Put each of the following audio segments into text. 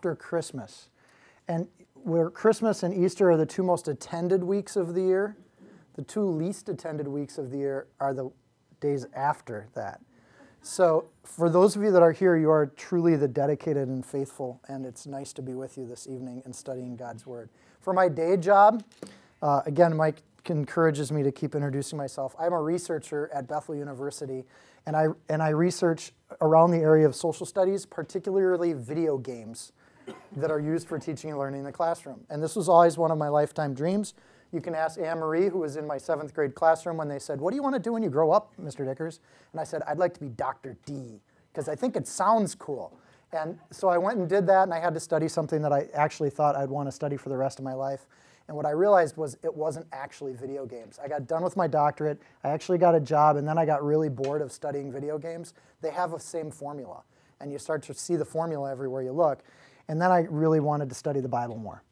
after Christmas. And where Christmas and Easter are the two most attended weeks of the year, the two least attended weeks of the year are the days after that. So, for those of you that are here, you are truly the dedicated and faithful, and it's nice to be with you this evening and studying God's Word. For my day job, uh, again, Mike encourages me to keep introducing myself. I'm a researcher at Bethel University, and I, and I research around the area of social studies, particularly video games that are used for teaching and learning in the classroom. And this was always one of my lifetime dreams. You can ask Anne Marie, who was in my seventh grade classroom, when they said, What do you want to do when you grow up, Mr. Dickers? And I said, I'd like to be Dr. D, because I think it sounds cool. And so I went and did that, and I had to study something that I actually thought I'd want to study for the rest of my life. And what I realized was it wasn't actually video games. I got done with my doctorate, I actually got a job, and then I got really bored of studying video games. They have the same formula, and you start to see the formula everywhere you look. And then I really wanted to study the Bible more.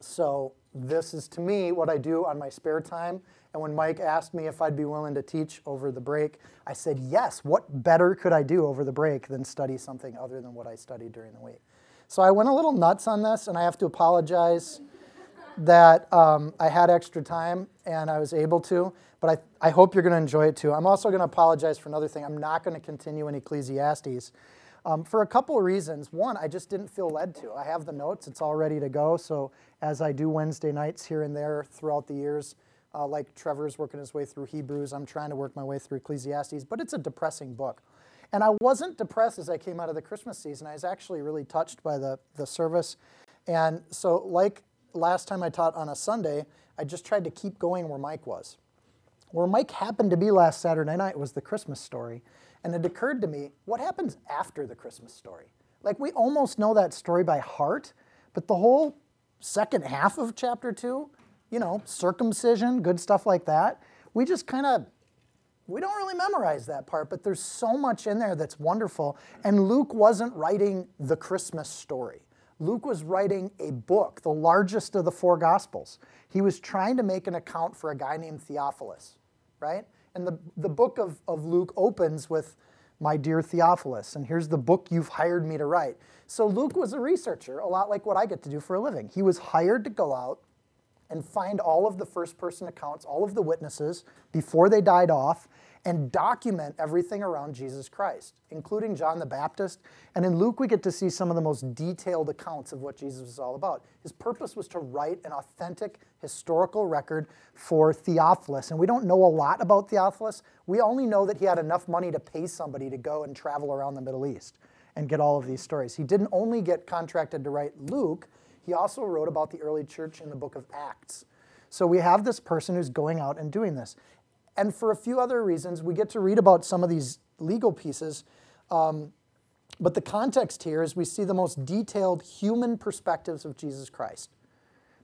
So this is to me what I do on my spare time. And when Mike asked me if I'd be willing to teach over the break, I said, yes, what better could I do over the break than study something other than what I studied during the week? So I went a little nuts on this, and I have to apologize that um, I had extra time and I was able to, but I, I hope you're going to enjoy it too. I'm also going to apologize for another thing. I'm not going to continue in Ecclesiastes um, for a couple of reasons. One, I just didn't feel led to. I have the notes, it's all ready to go. So as I do Wednesday nights here and there throughout the years, uh, like Trevor's working his way through Hebrews, I'm trying to work my way through Ecclesiastes, but it's a depressing book. And I wasn't depressed as I came out of the Christmas season. I was actually really touched by the, the service. And so, like last time I taught on a Sunday, I just tried to keep going where Mike was. Where Mike happened to be last Saturday night was the Christmas story. And it occurred to me, what happens after the Christmas story? Like, we almost know that story by heart, but the whole second half of chapter two, you know, circumcision, good stuff like that, we just kind of we don't really memorize that part, but there's so much in there that's wonderful. And Luke wasn't writing the Christmas story. Luke was writing a book, the largest of the four Gospels. He was trying to make an account for a guy named Theophilus, right? And the, the book of, of Luke opens with, My dear Theophilus, and here's the book you've hired me to write. So Luke was a researcher, a lot like what I get to do for a living. He was hired to go out and find all of the first person accounts, all of the witnesses before they died off, and document everything around Jesus Christ, including John the Baptist. And in Luke, we get to see some of the most detailed accounts of what Jesus was all about. His purpose was to write an authentic historical record for Theophilus. And we don't know a lot about Theophilus. We only know that he had enough money to pay somebody to go and travel around the Middle East and get all of these stories. He didn't only get contracted to write Luke, he also wrote about the early church in the book of Acts. So we have this person who's going out and doing this. And for a few other reasons, we get to read about some of these legal pieces. Um, but the context here is we see the most detailed human perspectives of Jesus Christ.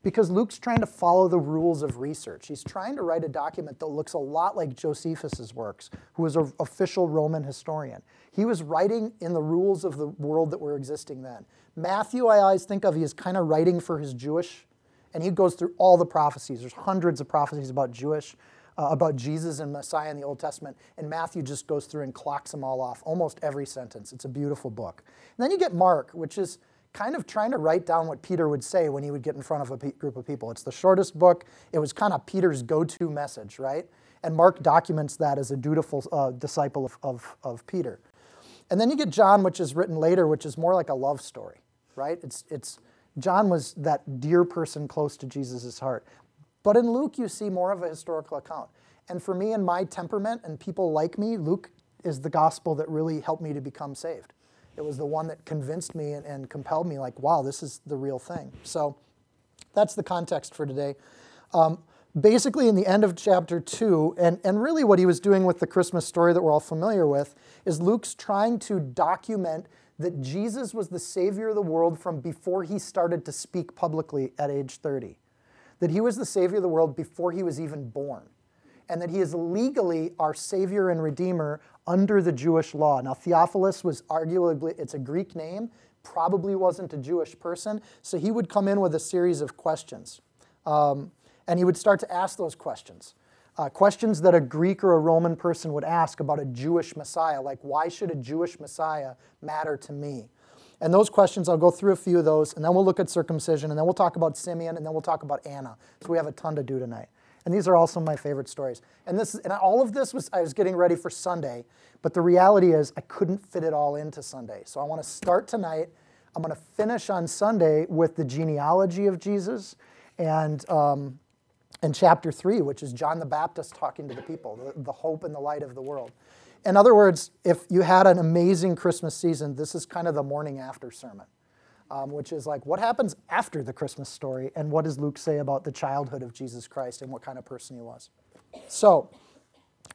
Because Luke's trying to follow the rules of research. He's trying to write a document that looks a lot like Josephus's works, who was an official Roman historian. He was writing in the rules of the world that were existing then. Matthew, I always think of, he is kind of writing for his Jewish, and he goes through all the prophecies. There's hundreds of prophecies about Jewish uh, about Jesus and Messiah in the Old Testament, and Matthew just goes through and clocks them all off, almost every sentence. It's a beautiful book. And then you get Mark, which is kind of trying to write down what Peter would say when he would get in front of a pe- group of people. It's the shortest book. It was kind of Peter's go to message, right? And Mark documents that as a dutiful uh, disciple of, of, of Peter. And then you get John, which is written later, which is more like a love story, right? It's, it's, John was that dear person close to Jesus' heart. But in Luke, you see more of a historical account. And for me and my temperament and people like me, Luke is the gospel that really helped me to become saved. It was the one that convinced me and, and compelled me, like, wow, this is the real thing. So that's the context for today. Um, basically, in the end of chapter two, and, and really what he was doing with the Christmas story that we're all familiar with, is Luke's trying to document that Jesus was the Savior of the world from before he started to speak publicly at age 30 that he was the Savior of the world before he was even born, and that he is legally our Savior and Redeemer under the Jewish law. Now, Theophilus was arguably, it's a Greek name, probably wasn't a Jewish person, so he would come in with a series of questions. Um, and he would start to ask those questions. Uh, questions that a Greek or a Roman person would ask about a Jewish Messiah, like, why should a Jewish Messiah matter to me? And those questions, I'll go through a few of those, and then we'll look at circumcision, and then we'll talk about Simeon, and then we'll talk about Anna. So we have a ton to do tonight. And these are all some of my favorite stories. And this, and all of this was I was getting ready for Sunday, but the reality is I couldn't fit it all into Sunday. So I want to start tonight. I'm going to finish on Sunday with the genealogy of Jesus, and um, chapter three, which is John the Baptist talking to the people, the, the hope and the light of the world. In other words, if you had an amazing Christmas season, this is kind of the morning after sermon, um, which is like what happens after the Christmas story and what does Luke say about the childhood of Jesus Christ and what kind of person he was. So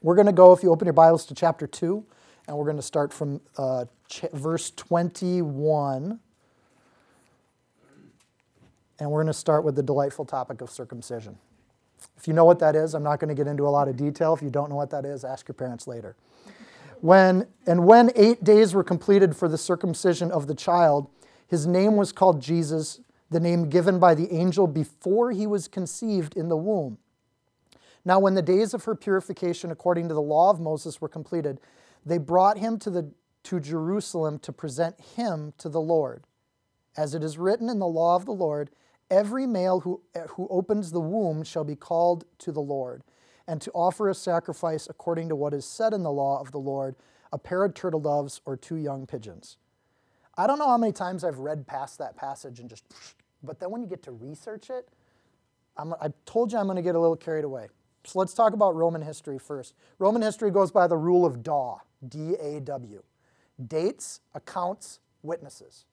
we're going to go, if you open your Bibles to chapter 2, and we're going to start from uh, ch- verse 21. And we're going to start with the delightful topic of circumcision. If you know what that is, I'm not going to get into a lot of detail. If you don't know what that is, ask your parents later. When, and when eight days were completed for the circumcision of the child, his name was called Jesus, the name given by the angel before he was conceived in the womb. Now, when the days of her purification according to the law of Moses were completed, they brought him to, the, to Jerusalem to present him to the Lord. As it is written in the law of the Lord, every male who, who opens the womb shall be called to the Lord and to offer a sacrifice according to what is said in the law of the Lord a pair of turtle doves or two young pigeons. I don't know how many times I've read past that passage and just, but then when you get to research it, I'm, I told you I'm going to get a little carried away. So let's talk about Roman history first. Roman history goes by the rule of DAW, D A W dates, accounts, witnesses.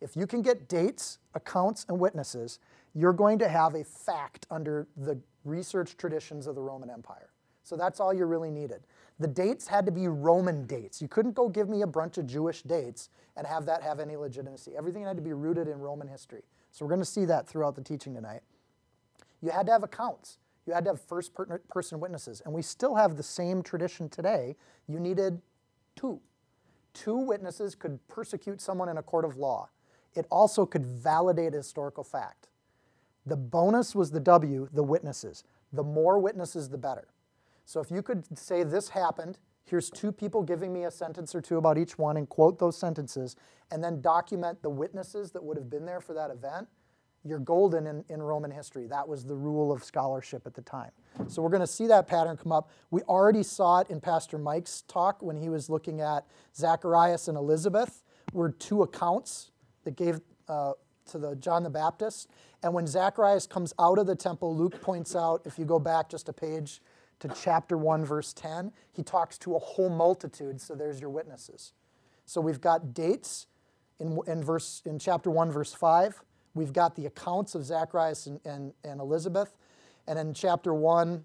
If you can get dates, accounts, and witnesses, you're going to have a fact under the research traditions of the Roman Empire. So that's all you really needed. The dates had to be Roman dates. You couldn't go give me a bunch of Jewish dates and have that have any legitimacy. Everything had to be rooted in Roman history. So we're going to see that throughout the teaching tonight. You had to have accounts. You had to have first person witnesses. And we still have the same tradition today. You needed two. Two witnesses could persecute someone in a court of law. It also could validate a historical fact. The bonus was the W, the witnesses. The more witnesses, the better. So if you could say this happened, here's two people giving me a sentence or two about each one and quote those sentences, and then document the witnesses that would have been there for that event, you're golden in, in Roman history. That was the rule of scholarship at the time. So we're going to see that pattern come up. We already saw it in Pastor Mike's talk when he was looking at Zacharias and Elizabeth, were two accounts that gave uh, to the John the Baptist. And when Zacharias comes out of the temple, Luke points out, if you go back just a page to chapter 1, verse 10, he talks to a whole multitude, so there's your witnesses. So we've got dates in, in, verse, in chapter 1, verse 5. We've got the accounts of Zacharias and, and, and Elizabeth. And in chapter 1,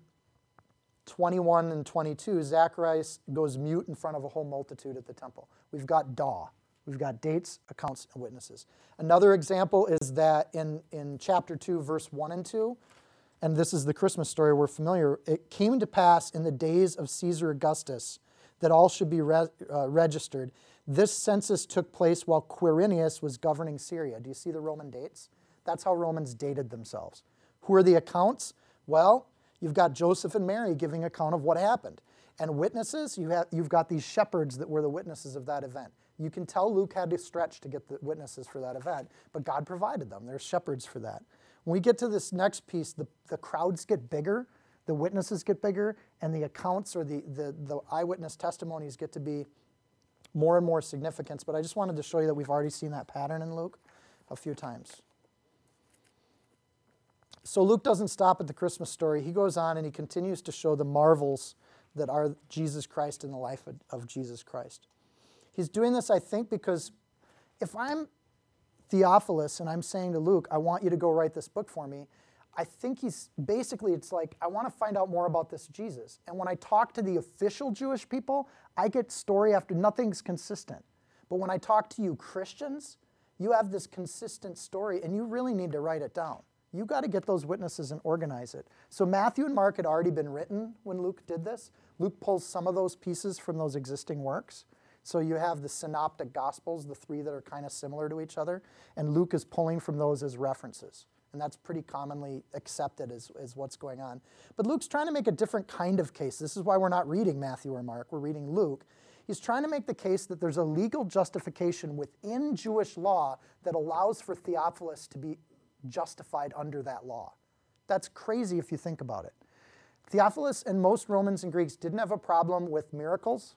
21 and 22, Zacharias goes mute in front of a whole multitude at the temple. We've got Daw. We've got dates, accounts, and witnesses. Another example is that in, in chapter 2, verse 1 and 2, and this is the Christmas story we're familiar, it came to pass in the days of Caesar Augustus that all should be re- uh, registered. This census took place while Quirinius was governing Syria. Do you see the Roman dates? That's how Romans dated themselves. Who are the accounts? Well, you've got Joseph and Mary giving account of what happened. And witnesses, you have, you've got these shepherds that were the witnesses of that event. You can tell Luke had to stretch to get the witnesses for that event, but God provided them. There's shepherds for that. When we get to this next piece, the, the crowds get bigger, the witnesses get bigger, and the accounts or the, the, the eyewitness testimonies get to be more and more significance. But I just wanted to show you that we've already seen that pattern in Luke a few times. So Luke doesn't stop at the Christmas story. He goes on and he continues to show the marvels that are Jesus Christ in the life of, of Jesus Christ. He's doing this, I think, because if I'm Theophilus and I'm saying to Luke, I want you to go write this book for me, I think he's basically, it's like, I want to find out more about this Jesus. And when I talk to the official Jewish people, I get story after nothing's consistent. But when I talk to you Christians, you have this consistent story and you really need to write it down. You got to get those witnesses and organize it. So Matthew and Mark had already been written when Luke did this. Luke pulls some of those pieces from those existing works. So you have the synoptic gospels, the three that are kind of similar to each other, and Luke is pulling from those as references. And that's pretty commonly accepted as, as what's going on. But Luke's trying to make a different kind of case. This is why we're not reading Matthew or Mark, we're reading Luke. He's trying to make the case that there's a legal justification within Jewish law that allows for Theophilus to be justified under that law. That's crazy if you think about it. Theophilus and most Romans and Greeks didn't have a problem with miracles.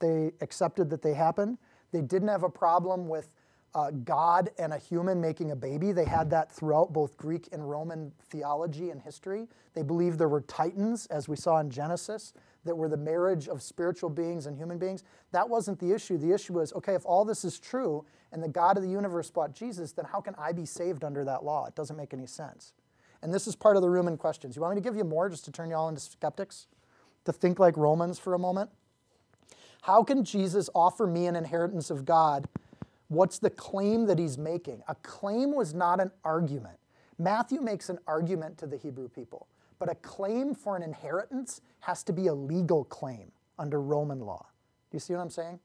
They accepted that they happened. They didn't have a problem with uh, God and a human making a baby. They had that throughout both Greek and Roman theology and history. They believed there were titans, as we saw in Genesis, that were the marriage of spiritual beings and human beings. That wasn't the issue. The issue was okay, if all this is true and the God of the universe bought Jesus, then how can I be saved under that law? It doesn't make any sense. And this is part of the Roman questions. You want me to give you more just to turn you all into skeptics? To think like Romans for a moment? How can Jesus offer me an inheritance of God? What's the claim that he's making? A claim was not an argument. Matthew makes an argument to the Hebrew people, but a claim for an inheritance has to be a legal claim under Roman law. Do you see what I'm saying?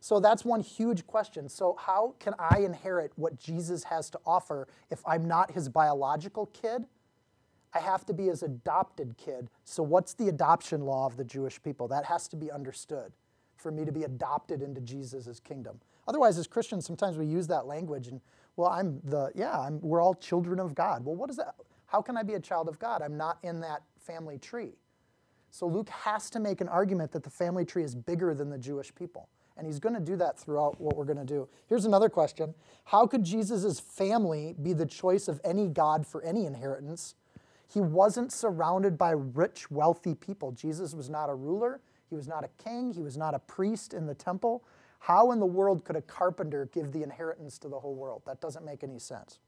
So that's one huge question. So, how can I inherit what Jesus has to offer if I'm not his biological kid? I have to be his adopted kid. So, what's the adoption law of the Jewish people? That has to be understood for me to be adopted into Jesus' kingdom. Otherwise, as Christians, sometimes we use that language and, well, I'm the, yeah, I'm, we're all children of God. Well, what is that? How can I be a child of God? I'm not in that family tree. So Luke has to make an argument that the family tree is bigger than the Jewish people. And he's going to do that throughout what we're going to do. Here's another question How could Jesus' family be the choice of any God for any inheritance? He wasn't surrounded by rich, wealthy people. Jesus was not a ruler, he was not a king, he was not a priest in the temple. How in the world could a carpenter give the inheritance to the whole world? That doesn't make any sense.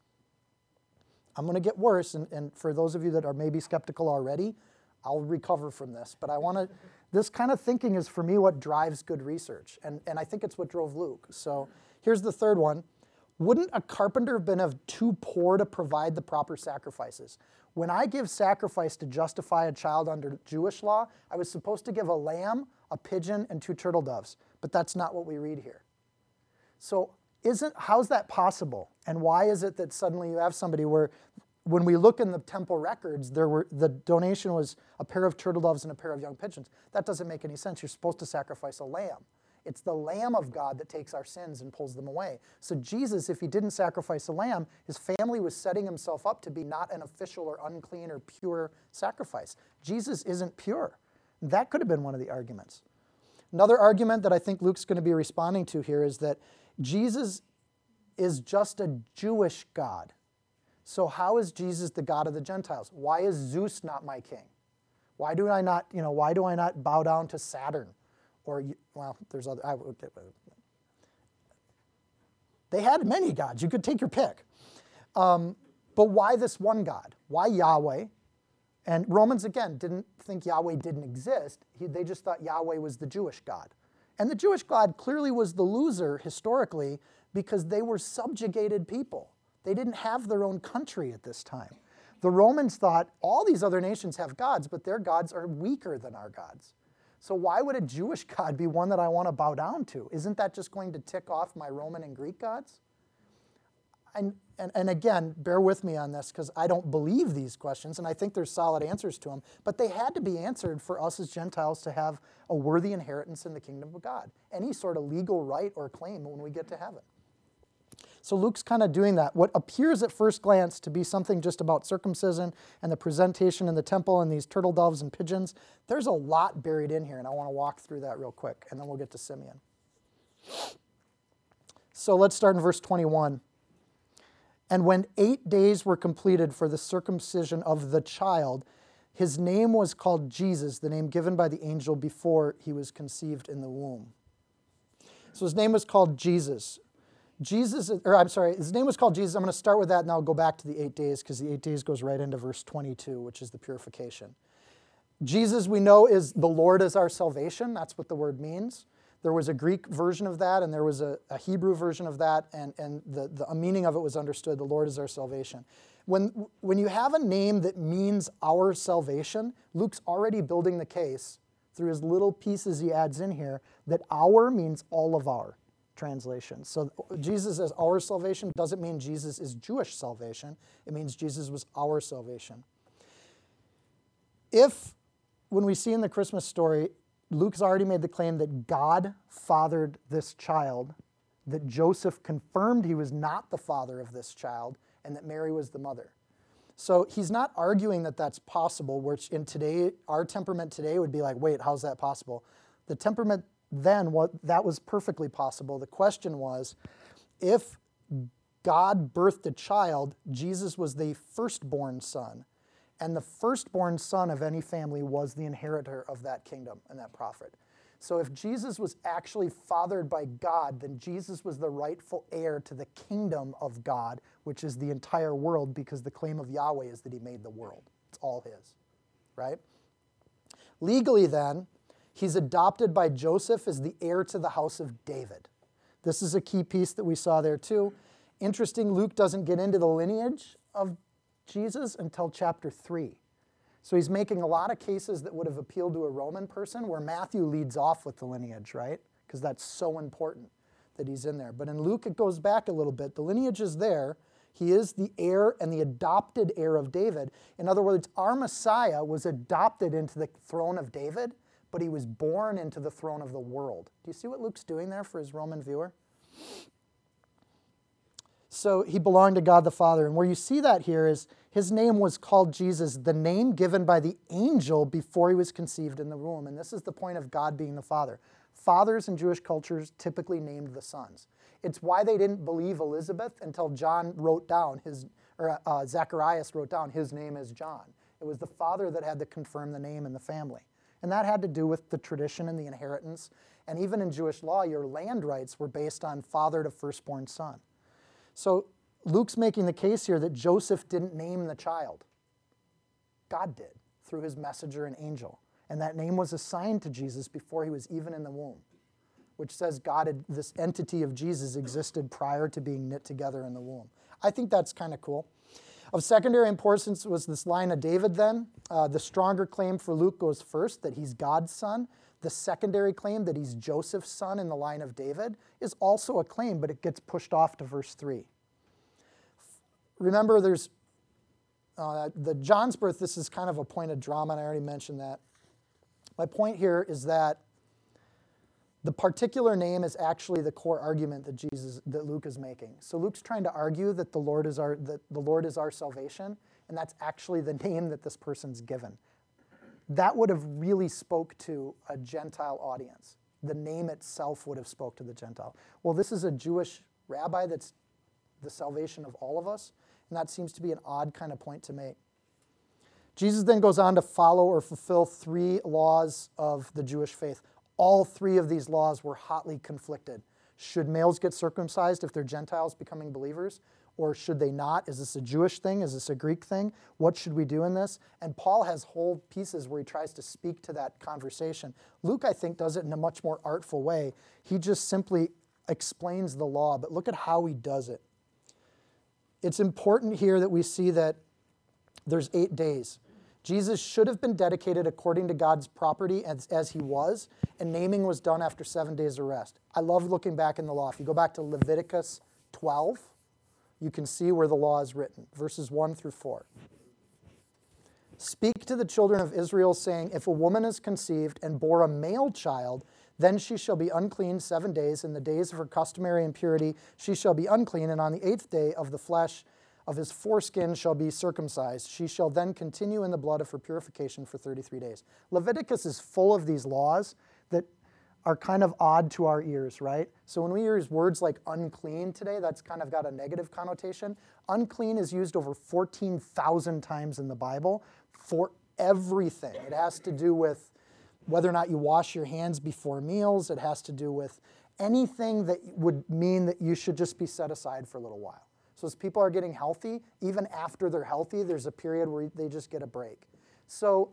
I'm going to get worse, and, and for those of you that are maybe skeptical already, I'll recover from this. But I want to, this kind of thinking is for me what drives good research. And, and I think it's what drove Luke. So here's the third one. Wouldn't a carpenter have been of too poor to provide the proper sacrifices? When I give sacrifice to justify a child under Jewish law, I was supposed to give a lamb, a pigeon, and two turtle doves. But that's not what we read here. So isn't how's that possible? And why is it that suddenly you have somebody where when we look in the temple records, there were the donation was a pair of turtle doves and a pair of young pigeons. That doesn't make any sense. You're supposed to sacrifice a lamb. It's the Lamb of God that takes our sins and pulls them away. So, Jesus, if he didn't sacrifice a lamb, his family was setting himself up to be not an official or unclean or pure sacrifice. Jesus isn't pure. That could have been one of the arguments. Another argument that I think Luke's going to be responding to here is that Jesus is just a Jewish God. So, how is Jesus the God of the Gentiles? Why is Zeus not my king? Why do I not, you know, why do I not bow down to Saturn? Or, well, there's other, I would, they had many gods. You could take your pick. Um, but why this one God? Why Yahweh? And Romans, again, didn't think Yahweh didn't exist. He, they just thought Yahweh was the Jewish God. And the Jewish God clearly was the loser historically because they were subjugated people. They didn't have their own country at this time. The Romans thought all these other nations have gods, but their gods are weaker than our gods. So why would a Jewish God be one that I want to bow down to? Isn't that just going to tick off my Roman and Greek gods? And, and, and again, bear with me on this because I don't believe these questions and I think there's solid answers to them, but they had to be answered for us as Gentiles to have a worthy inheritance in the kingdom of God. Any sort of legal right or claim when we get to heaven. So Luke's kind of doing that. What appears at first glance to be something just about circumcision and the presentation in the temple and these turtle doves and pigeons, there's a lot buried in here, and I want to walk through that real quick, and then we'll get to Simeon. So let's start in verse 21. And when eight days were completed for the circumcision of the child, his name was called Jesus, the name given by the angel before he was conceived in the womb. So his name was called Jesus. Jesus, or I'm sorry, his name was called Jesus. I'm going to start with that and I'll go back to the eight days because the eight days goes right into verse 22, which is the purification. Jesus, we know, is the Lord is our salvation. That's what the word means. There was a Greek version of that and there was a, a Hebrew version of that, and, and the, the meaning of it was understood the Lord is our salvation. When, when you have a name that means our salvation, Luke's already building the case through his little pieces he adds in here that our means all of our translation. So Jesus is our salvation doesn't mean Jesus is Jewish salvation. It means Jesus was our salvation. If, when we see in the Christmas story, Luke's already made the claim that God fathered this child, that Joseph confirmed he was not the father of this child, and that Mary was the mother. So he's not arguing that that's possible, which in today, our temperament today would be like, wait, how's that possible? The temperament then, what, that was perfectly possible. The question was, if God birthed a child, Jesus was the firstborn son. And the firstborn son of any family was the inheritor of that kingdom and that prophet. So if Jesus was actually fathered by God, then Jesus was the rightful heir to the kingdom of God, which is the entire world, because the claim of Yahweh is that he made the world. It's all his, right? Legally, then, he's adopted by Joseph as the heir to the house of David. This is a key piece that we saw there, too. Interesting, Luke doesn't get into the lineage of Jesus until chapter 3. So he's making a lot of cases that would have appealed to a Roman person, where Matthew leads off with the lineage, right? Because that's so important that he's in there. But in Luke, it goes back a little bit. The lineage is there. He is the heir and the adopted heir of David. In other words, our Messiah was adopted into the throne of David, but he was born into the throne of the world. Do you see what Luke's doing there for his Roman viewer? So he belonged to God the Father. And where you see that here is his name was called Jesus, the name given by the angel before he was conceived in the womb. And this is the point of God being the Father. Fathers in Jewish cultures typically named the sons. It's why they didn't believe Elizabeth until John wrote down his, or uh, Zacharias wrote down his name as John. It was the father that had to confirm the name in the family. And that had to do with the tradition and the inheritance. And even in Jewish law, your land rights were based on father to firstborn son. So Luke's making the case here that Joseph didn't name the child. God did through his messenger and angel. And that name was assigned to Jesus before he was even in the womb, which says God had, this entity of Jesus existed prior to being knit together in the womb. I think that's kind of cool. Of secondary importance was this line of David then. Uh, the stronger claim for Luke goes first that he's God's son. The secondary claim that he's Joseph's son in the line of David is also a claim, but it gets pushed off to verse 3 remember there's uh, the John's birth, this is kind of a point of drama, and I already mentioned that. My point here is that the particular name is actually the core argument that Jesus that Luke is making. So Luke's trying to argue that the Lord is our that the Lord is our salvation, and that's actually the name that this person's given. That would have really spoke to a Gentile audience. The name itself would have spoke to the Gentile. Well, this is a Jewish rabbi that's the salvation of all of us. And that seems to be an odd kind of point to make. Jesus then goes on to follow or fulfill three laws of the Jewish faith. All three of these laws were hotly conflicted. Should males get circumcised if they're Gentiles becoming believers? Or should they not? Is this a Jewish thing? Is this a Greek thing? What should we do in this? And Paul has whole pieces where he tries to speak to that conversation. Luke, I think, does it in a much more artful way. He just simply explains the law, but look at how he does it it's important here that we see that there's eight days. Jesus should have been dedicated according to God's property as, as he was, and naming was done after seven days of rest. I love looking back in the law. If you go back to Leviticus 12, you can see where the law is written, verses 1 through 4. Speak to the children of Israel, saying, If a woman is conceived and bore a male child, then she shall be unclean seven days. In the days of her customary impurity, she shall be unclean. And on the eighth day of the flesh of his foreskin shall be circumcised. She shall then continue in the blood of her purification for 33 days. Leviticus is full of these laws that are kind of odd to our ears, right? So when we use words like unclean today, that's kind of got a negative connotation. Unclean is used over 14,000 times in the Bible for everything. It has to do with whether or not you wash your hands before meals. It has to do with anything that would mean that you should just be set aside for a little while. So as people are getting healthy, even after they're healthy, there's a period where they just get a break. So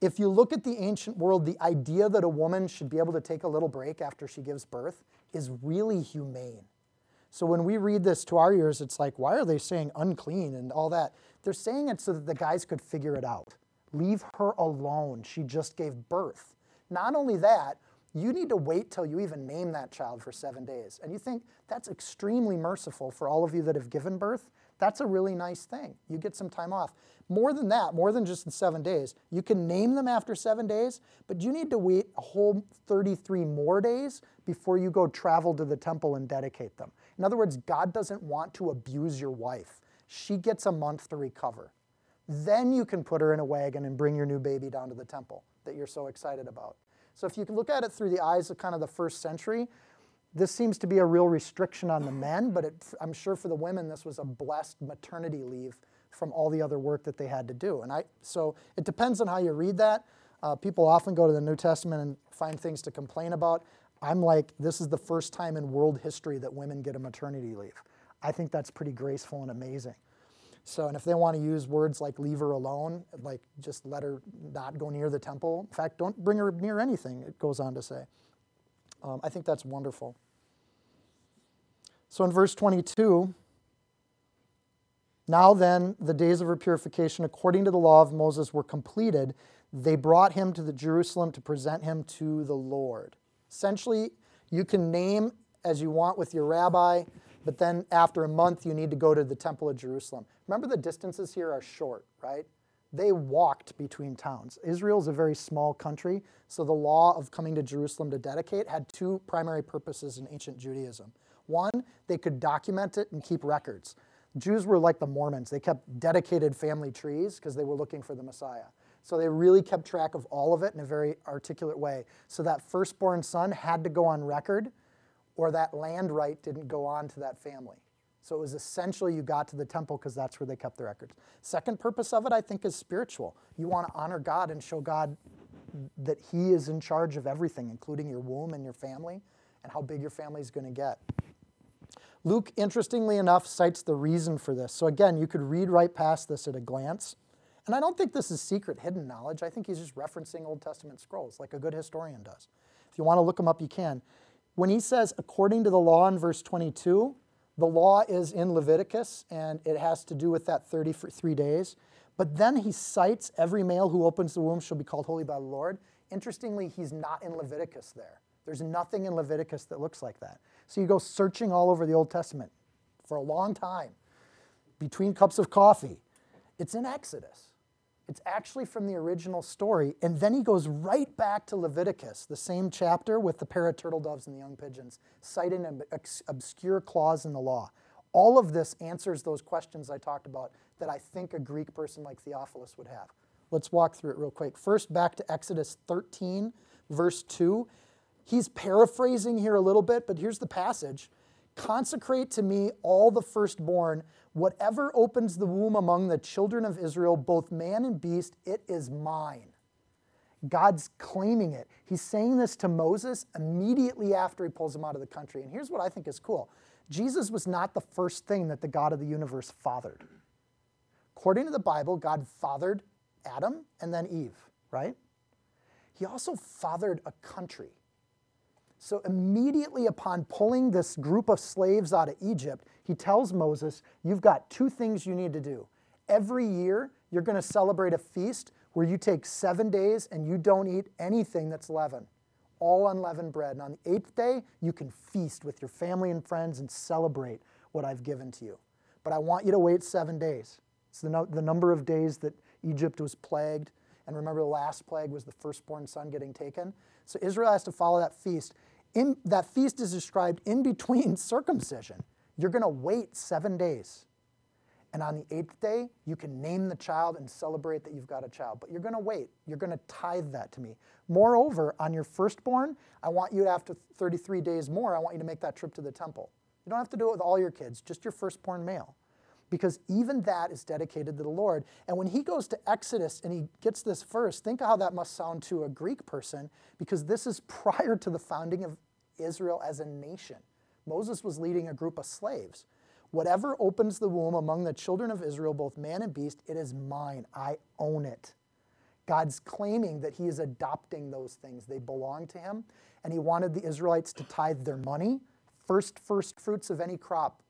if you look at the ancient world, the idea that a woman should be able to take a little break after she gives birth is really humane. So when we read this to our ears, it's like, why are they saying unclean and all that? They're saying it so that the guys could figure it out. Leave her alone. She just gave birth. Not only that, you need to wait till you even name that child for seven days. And you think that's extremely merciful for all of you that have given birth. That's a really nice thing. You get some time off. More than that, more than just the seven days, you can name them after seven days, but you need to wait a whole 33 more days before you go travel to the temple and dedicate them. In other words, God doesn't want to abuse your wife. She gets a month to recover. Then you can put her in a wagon and bring your new baby down to the temple that you're so excited about. So if you can look at it through the eyes of kind of the first century, this seems to be a real restriction on the men, but it, I'm sure for the women, this was a blessed maternity leave from all the other work that they had to do. And I, so it depends on how you read that. Uh, people often go to the New Testament and find things to complain about. I'm like, this is the first time in world history that women get a maternity leave. I think that's pretty graceful and amazing. So, and if they want to use words like leave her alone, like just let her not go near the temple, in fact, don't bring her near anything, it goes on to say. Um, I think that's wonderful. So in verse 22, now then, the days of her purification, according to the law of Moses, were completed. They brought him to the Jerusalem to present him to the Lord. Essentially, you can name as you want with your rabbi, but then after a month, you need to go to the Temple of Jerusalem. Remember, the distances here are short, right? They walked between towns. Israel is a very small country, so the law of coming to Jerusalem to dedicate had two primary purposes in ancient Judaism. One, they could document it and keep records. Jews were like the Mormons. They kept dedicated family trees because they were looking for the Messiah. So they really kept track of all of it in a very articulate way. So that firstborn son had to go on record, or that land right didn't go on to that family. So it was essentially you got to the temple because that's where they kept the records. Second purpose of it, I think, is spiritual. You want to honor God and show God that He is in charge of everything, including your womb and your family, and how big your family is going to get. Luke, interestingly enough, cites the reason for this. So again, you could read right past this at a glance. And I don't think this is secret, hidden knowledge. I think he's just referencing Old Testament scrolls like a good historian does. If you want to look them up, you can. When he says, according to the law in verse 22, the law is in Leviticus and it has to do with that 33 days. But then he cites every male who opens the womb shall be called holy by the Lord. Interestingly, he's not in Leviticus there. There's nothing in Leviticus that looks like that. So you go searching all over the Old Testament for a long time, between cups of coffee. It's in Exodus. It's actually from the original story. And then he goes right back to Leviticus, the same chapter with the pair of turtle doves and the young pigeons, citing an obscure clause in the law. All of this answers those questions I talked about that I think a Greek person like Theophilus would have. Let's walk through it real quick. First, back to Exodus 13, verse 2. He's paraphrasing here a little bit, but here's the passage Consecrate to me all the firstborn, whatever opens the womb among the children of Israel, both man and beast, it is mine. God's claiming it. He's saying this to Moses immediately after he pulls him out of the country. And here's what I think is cool Jesus was not the first thing that the God of the universe fathered. According to the Bible, God fathered Adam and then Eve, right? He also fathered a country. So immediately upon pulling this group of slaves out of Egypt, he tells Moses, You've got two things you need to do. Every year, you're going to celebrate a feast where you take seven days and you don't eat anything that's leavened, all unleavened bread. And on the eighth day, you can feast with your family and friends and celebrate what I've given to you. But I want you to wait seven days. It's the, no, the number of days that Egypt was plagued. And remember, the last plague was the firstborn son getting taken. So Israel has to follow that feast in, that feast is described in between circumcision. You're going to wait seven days. And on the eighth day, you can name the child and celebrate that you've got a child. But you're going to wait. You're going to tithe that to me. Moreover, on your firstborn, I want you to, after 33 days more, I want you to make that trip to the temple. You don't have to do it with all your kids, just your firstborn male because even that is dedicated to the Lord. And when he goes to Exodus and he gets this verse, think how that must sound to a Greek person because this is prior to the founding of Israel as a nation. Moses was leading a group of slaves. Whatever opens the womb among the children of Israel, both man and beast, it is mine. I own it. God's claiming that he is adopting those things. They belong to him. And he wanted the Israelites to tithe their money, first first fruits of any crop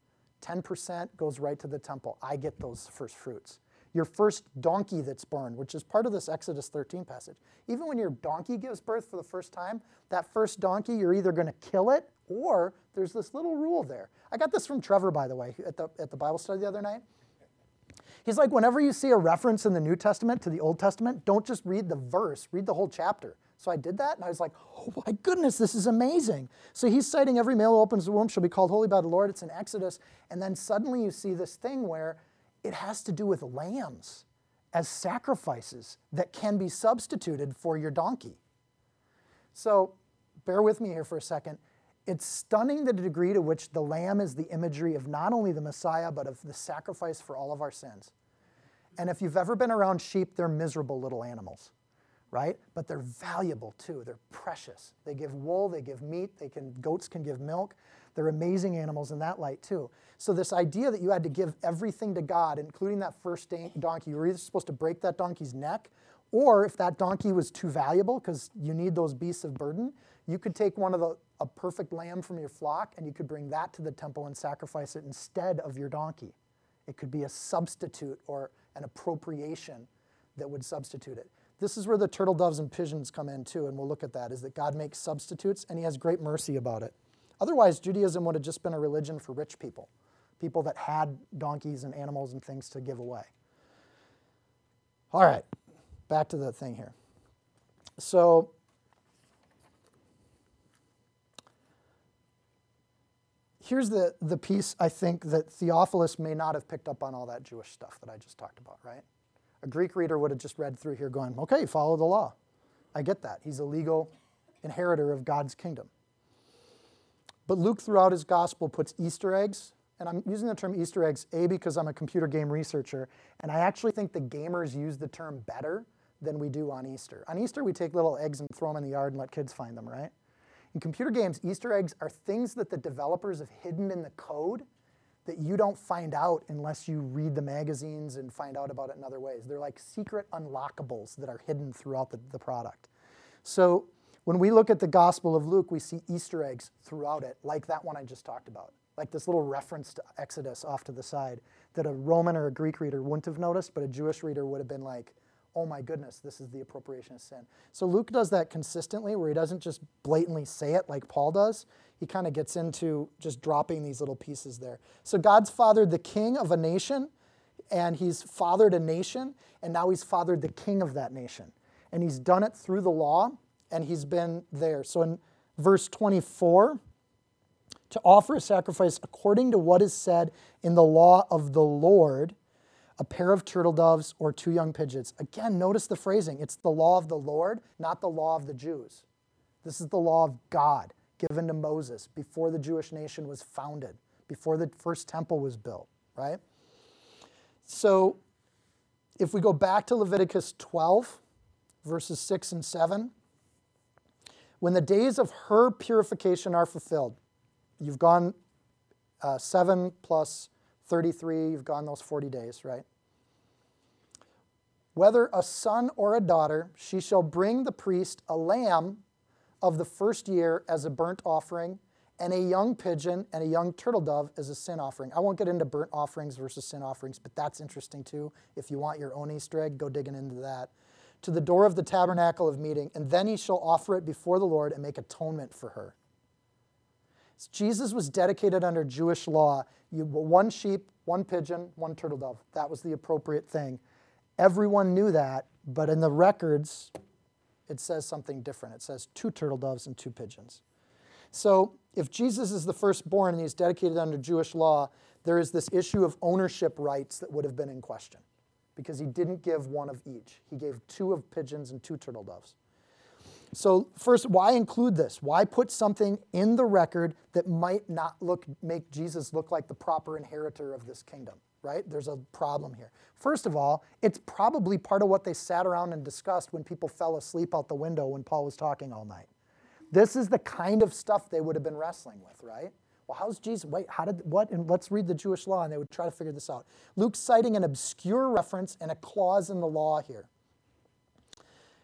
10% goes right to the temple. I get those first fruits. Your first donkey that's born, which is part of this Exodus 13 passage. Even when your donkey gives birth for the first time, that first donkey, you're either going to kill it or there's this little rule there. I got this from Trevor, by the way, at the, at the Bible study the other night. He's like, whenever you see a reference in the New Testament to the Old Testament, don't just read the verse, read the whole chapter. So I did that, and I was like, oh my goodness, this is amazing. So he's citing every male who opens the womb shall be called holy by the Lord. It's in Exodus. And then suddenly you see this thing where it has to do with lambs as sacrifices that can be substituted for your donkey. So bear with me here for a second. It's stunning the degree to which the lamb is the imagery of not only the Messiah, but of the sacrifice for all of our sins. And if you've ever been around sheep, they're miserable little animals right? But they're valuable too. They're precious. They give wool, they give meat, they can goats can give milk. They're amazing animals in that light too. So this idea that you had to give everything to God, including that first donkey, you were either supposed to break that donkey's neck, or if that donkey was too valuable because you need those beasts of burden, you could take one of the a perfect lamb from your flock and you could bring that to the temple and sacrifice it instead of your donkey. It could be a substitute or an appropriation that would substitute it. This is where the turtle doves and pigeons come in too, and we'll look at that, is that God makes substitutes and he has great mercy about it. Otherwise, Judaism would have just been a religion for rich people, people that had donkeys and animals and things to give away. All right, back to the thing here. So, here's the, the piece I think that Theophilus may not have picked up on all that Jewish stuff that I just talked about, right? A Greek reader would have just read through here going, okay, follow the law. I get that. He's a legal inheritor of God's kingdom. But Luke, throughout his gospel, puts Easter eggs, and I'm using the term Easter eggs, A, because I'm a computer game researcher, and I actually think the gamers use the term better than we do on Easter. On Easter, we take little eggs and throw them in the yard and let kids find them, right? In computer games, Easter eggs are things that the developers have hidden in the code that you don't find out unless you read the magazines and find out about it in other ways. They're like secret unlockables that are hidden throughout the, the product. So when we look at the Gospel of Luke, we see Easter eggs throughout it, like that one I just talked about, like this little reference to Exodus off to the side that a Roman or a Greek reader wouldn't have noticed, but a Jewish reader would have been like, oh my goodness, this is the appropriation of sin. So Luke does that consistently where he doesn't just blatantly say it like Paul does he kind of gets into just dropping these little pieces there. So God's fathered the king of a nation, and he's fathered a nation, and now he's fathered the king of that nation. And he's done it through the law, and he's been there. So in verse 24, to offer a sacrifice according to what is said in the law of the Lord, a pair of turtle doves or two young pigeons. Again, notice the phrasing. It's the law of the Lord, not the law of the Jews. This is the law of God given to Moses before the Jewish nation was founded, before the first temple was built, right? So if we go back to Leviticus 12, verses 6 and 7, when the days of her purification are fulfilled, you've gone uh, 7 plus 33, you've gone those 40 days, right? Whether a son or a daughter, she shall bring the priest a lamb of the first year as a burnt offering, and a young pigeon and a young turtle dove as a sin offering. I won't get into burnt offerings versus sin offerings, but that's interesting too. If you want your own Easter egg, go digging into that. To the door of the tabernacle of meeting, and then he shall offer it before the Lord and make atonement for her. So Jesus was dedicated under Jewish law. You, one sheep, one pigeon, one turtle dove. That was the appropriate thing. Everyone knew that, but in the records, it says something different. It says two turtle doves and two pigeons. So if Jesus is the firstborn and he's dedicated under Jewish law, there is this issue of ownership rights that would have been in question because he didn't give one of each. He gave two of pigeons and two turtle doves. So first, why include this? Why put something in the record that might not look make Jesus look like the proper inheritor of this kingdom? right? There's a problem here. First of all, it's probably part of what they sat around and discussed when people fell asleep out the window when Paul was talking all night. This is the kind of stuff they would have been wrestling with, right? Well, how's Jesus? Wait, how did what? And let's read the Jewish law, and they would try to figure this out. Luke's citing an obscure reference and a clause in the law here.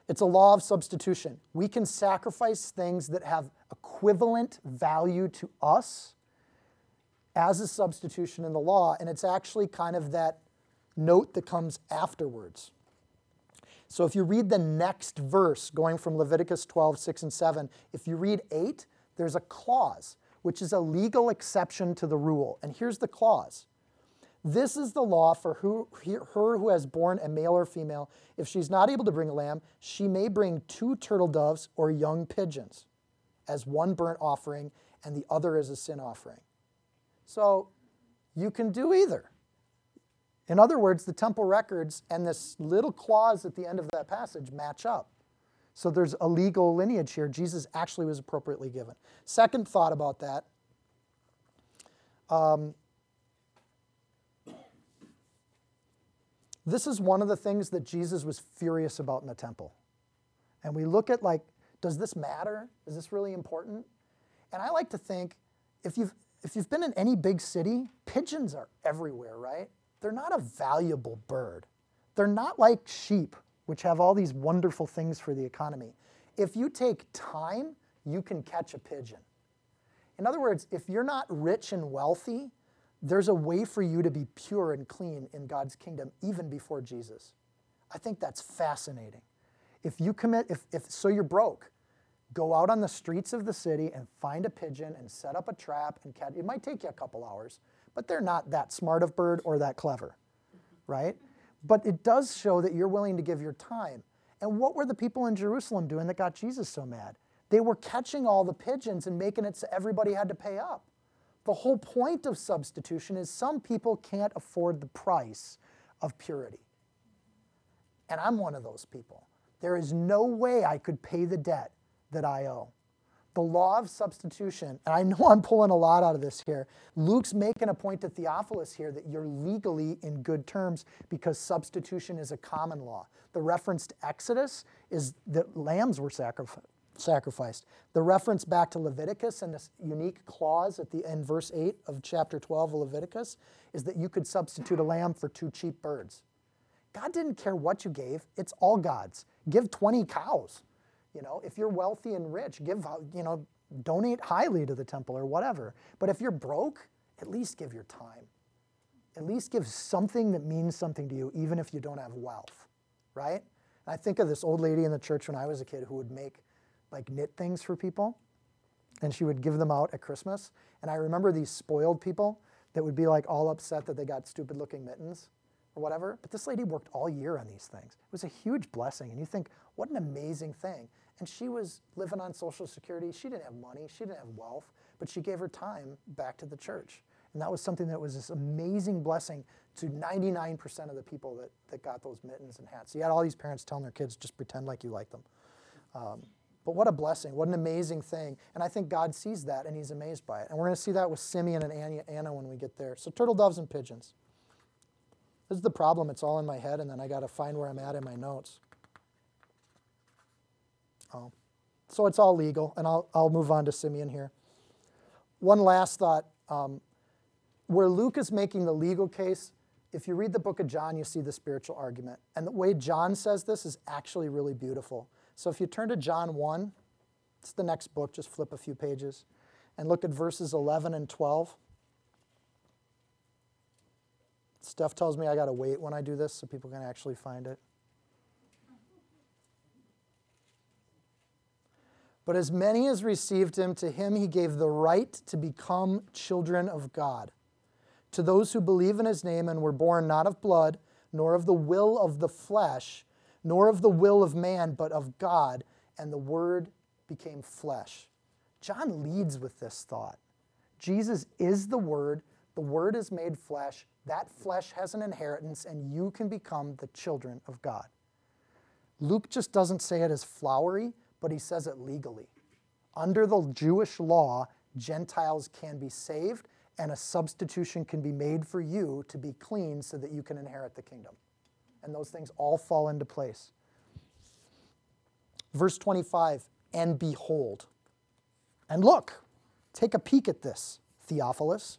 It's a law of substitution. We can sacrifice things that have equivalent value to us as a substitution in the law, and it's actually kind of that note that comes afterwards. So if you read the next verse, going from Leviticus 12, 6 and 7, if you read 8, there's a clause, which is a legal exception to the rule. And here's the clause This is the law for who, her who has born a male or female. If she's not able to bring a lamb, she may bring two turtle doves or young pigeons as one burnt offering, and the other as a sin offering. So you can do either. In other words, the temple records and this little clause at the end of that passage match up. So there's a legal lineage here. Jesus actually was appropriately given. Second thought about that. Um, this is one of the things that Jesus was furious about in the temple. And we look at like, does this matter? Is this really important? And I like to think if you've if you've been in any big city, pigeons are everywhere, right? They're not a valuable bird. They're not like sheep, which have all these wonderful things for the economy. If you take time, you can catch a pigeon. In other words, if you're not rich and wealthy, there's a way for you to be pure and clean in God's kingdom even before Jesus. I think that's fascinating. If you commit, if, if so you're broke, go out on the streets of the city and find a pigeon and set up a trap and catch. It might take you a couple hours, but they're not that smart of bird or that clever, right? But it does show that you're willing to give your time. And what were the people in Jerusalem doing that got Jesus so mad? They were catching all the pigeons and making it so everybody had to pay up. The whole point of substitution is some people can't afford the price of purity. And I'm one of those people. There is no way I could pay the debt that I owe the law of substitution, and I know I'm pulling a lot out of this here. Luke's making a point to Theophilus here that you're legally in good terms because substitution is a common law. The reference to Exodus is that lambs were sacrificed. The reference back to Leviticus and this unique clause at the end, verse 8 of chapter 12 of Leviticus, is that you could substitute a lamb for two cheap birds. God didn't care what you gave, it's all God's. Give 20 cows. You know, if you're wealthy and rich, give, you know, donate highly to the temple or whatever. But if you're broke, at least give your time. At least give something that means something to you, even if you don't have wealth, right? I think of this old lady in the church when I was a kid who would make like knit things for people, and she would give them out at Christmas. And I remember these spoiled people that would be like all upset that they got stupid looking mittens or whatever. But this lady worked all year on these things. It was a huge blessing. And you think, what an amazing thing. And she was living on Social Security. She didn't have money, she didn't have wealth, but she gave her time back to the church. And that was something that was this amazing blessing to 99% of the people that, that got those mittens and hats. So You had all these parents telling their kids, just pretend like you like them. Um, but what a blessing, what an amazing thing. And I think God sees that and he's amazed by it. And we're going to see that with Simeon and Anna when we get there. So, turtle doves and pigeons. This is the problem. It's all in my head, and then I got to find where I'm at in my notes. Oh. So it's all legal, and I'll, I'll move on to Simeon here. One last thought. Um, where Luke is making the legal case, if you read the book of John, you see the spiritual argument. And the way John says this is actually really beautiful. So if you turn to John 1, it's the next book, just flip a few pages, and look at verses 11 and 12. Steph tells me I got to wait when I do this so people can actually find it. But as many as received him, to him he gave the right to become children of God. To those who believe in his name and were born not of blood, nor of the will of the flesh, nor of the will of man, but of God, and the word became flesh. John leads with this thought. Jesus is the word, the word is made flesh, that flesh has an inheritance, and you can become the children of God. Luke just doesn't say it as flowery, but he says it legally. Under the Jewish law, Gentiles can be saved, and a substitution can be made for you to be clean so that you can inherit the kingdom. And those things all fall into place. Verse 25, and behold. And look, take a peek at this, Theophilus.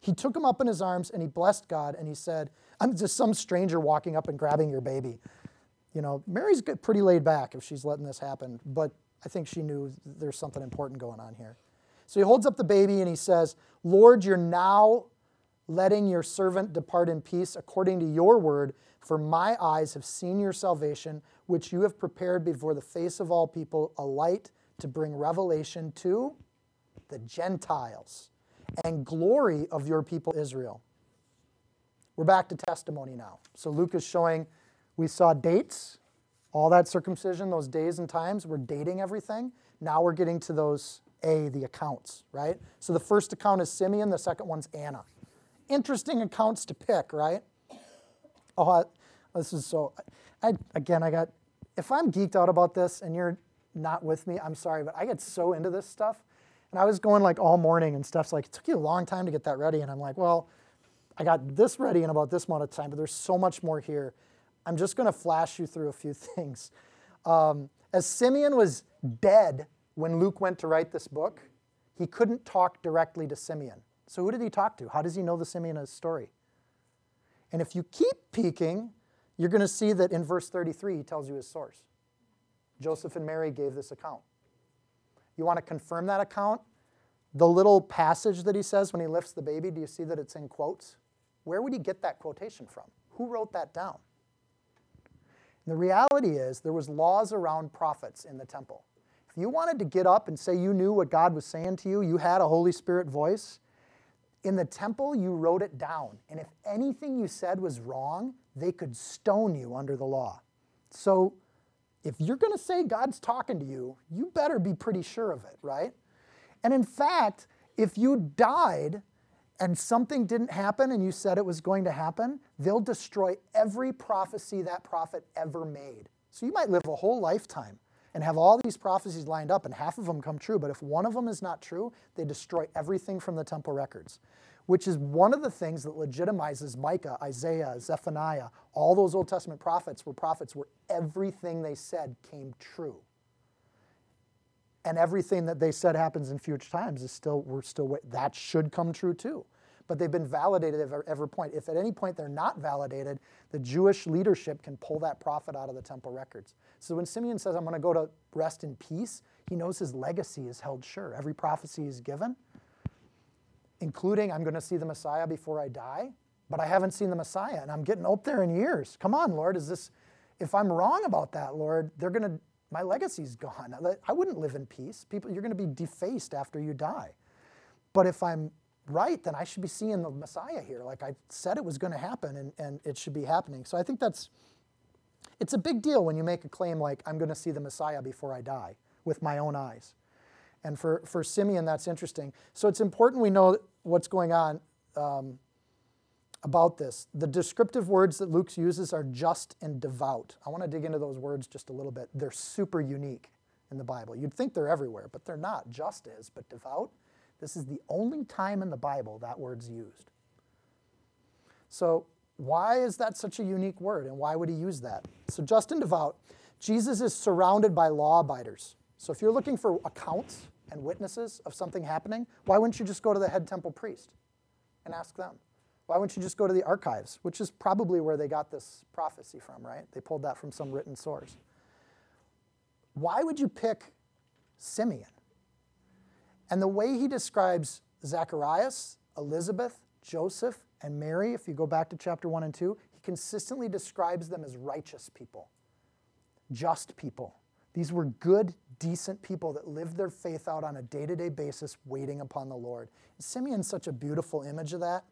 he took him up in his arms and he blessed God and he said, I'm just some stranger walking up and grabbing your baby. You know, Mary's pretty laid back if she's letting this happen, but I think she knew there's something important going on here. So he holds up the baby and he says, Lord, you're now letting your servant depart in peace according to your word, for my eyes have seen your salvation, which you have prepared before the face of all people, a light to bring revelation to the Gentiles and glory of your people Israel. We're back to testimony now. So Luke is showing we saw dates, all that circumcision, those days and times, we're dating everything. Now we're getting to those A, the accounts, right? So the first account is Simeon, the second one's Anna. Interesting accounts to pick, right? Oh, I, this is so. I, again, I got. If I'm geeked out about this and you're not with me, I'm sorry, but I get so into this stuff. And I was going like all morning and stuff's like, it took you a long time to get that ready. And I'm like, well, I got this ready in about this amount of time, but there's so much more here. I'm just going to flash you through a few things. Um, as Simeon was dead when Luke went to write this book, he couldn't talk directly to Simeon. So who did he talk to? How does he know the Simeon story? And if you keep peeking, you're going to see that in verse 33, he tells you his source. Joseph and Mary gave this account. You want to confirm that account? The little passage that he says when he lifts the baby, do you see that it's in quotes? Where would he get that quotation from? Who wrote that down? The reality is there was laws around prophets in the temple. If you wanted to get up and say you knew what God was saying to you, you had a Holy Spirit voice, in the temple you wrote it down. And if anything you said was wrong, they could stone you under the law. So if you're going to say God's talking to you, you better be pretty sure of it, right? And in fact, if you died and something didn't happen and you said it was going to happen, they'll destroy every prophecy that prophet ever made. So you might live a whole lifetime and have all these prophecies lined up and half of them come true, but if one of them is not true, they destroy everything from the temple records which is one of the things that legitimizes Micah, Isaiah, Zephaniah, all those Old Testament prophets were prophets where everything they said came true. And everything that they said happens in future times is still, we're still, that should come true too. But they've been validated at every point. If at any point they're not validated, the Jewish leadership can pull that prophet out of the temple records. So when Simeon says, I'm going to go to rest in peace, he knows his legacy is held sure. Every prophecy is given including I'm going to see the Messiah before I die, but I haven't seen the Messiah and I'm getting up there in years. Come on, Lord, is this, if I'm wrong about that, Lord, they're going to, my legacy's gone. I wouldn't live in peace. People, you're going to be defaced after you die. But if I'm right, then I should be seeing the Messiah here. Like I said it was going to happen and, and it should be happening. So I think that's, it's a big deal when you make a claim like, I'm going to see the Messiah before I die with my own eyes. And for, for Simeon, that's interesting. So it's important we know what's going on um, about this. The descriptive words that Luke uses are just and devout. I want to dig into those words just a little bit. They're super unique in the Bible. You'd think they're everywhere, but they're not. Just is, but devout. This is the only time in the Bible that word's used. So, why is that such a unique word, and why would he use that? So, just and devout, Jesus is surrounded by law abiders. So if you're looking for accounts and witnesses of something happening, why wouldn't you just go to the head temple priest and ask them? Why wouldn't you just go to the archives, which is probably where they got this prophecy from, right? They pulled that from some written source. Why would you pick Simeon? And the way he describes Zacharias, Elizabeth, Joseph, and Mary, if you go back to chapter 1 and 2, he consistently describes them as righteous people, just people. These were good, decent people that lived their faith out on a day to day basis, waiting upon the Lord. Simeon's such a beautiful image of that.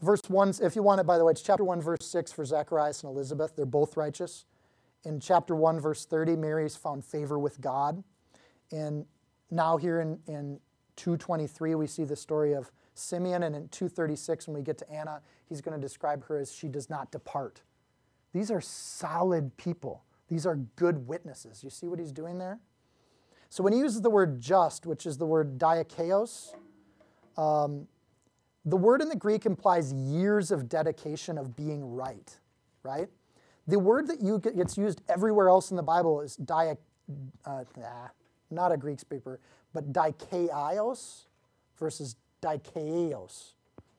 Verse 1, if you want it, by the way, it's chapter 1, verse 6 for Zacharias and Elizabeth. They're both righteous. In chapter 1, verse 30, Mary's found favor with God. And now here in, in 223, we see the story of Simeon. And in 236, when we get to Anna, he's going to describe her as she does not depart. These are solid people. These are good witnesses. You see what he's doing there? So when he uses the word just, which is the word diakeos, um, The word in the Greek implies years of dedication of being right, right? The word that you get, gets used everywhere else in the Bible is dia, uh, nah, not a Greek speaker, but dikaios versus dikaios,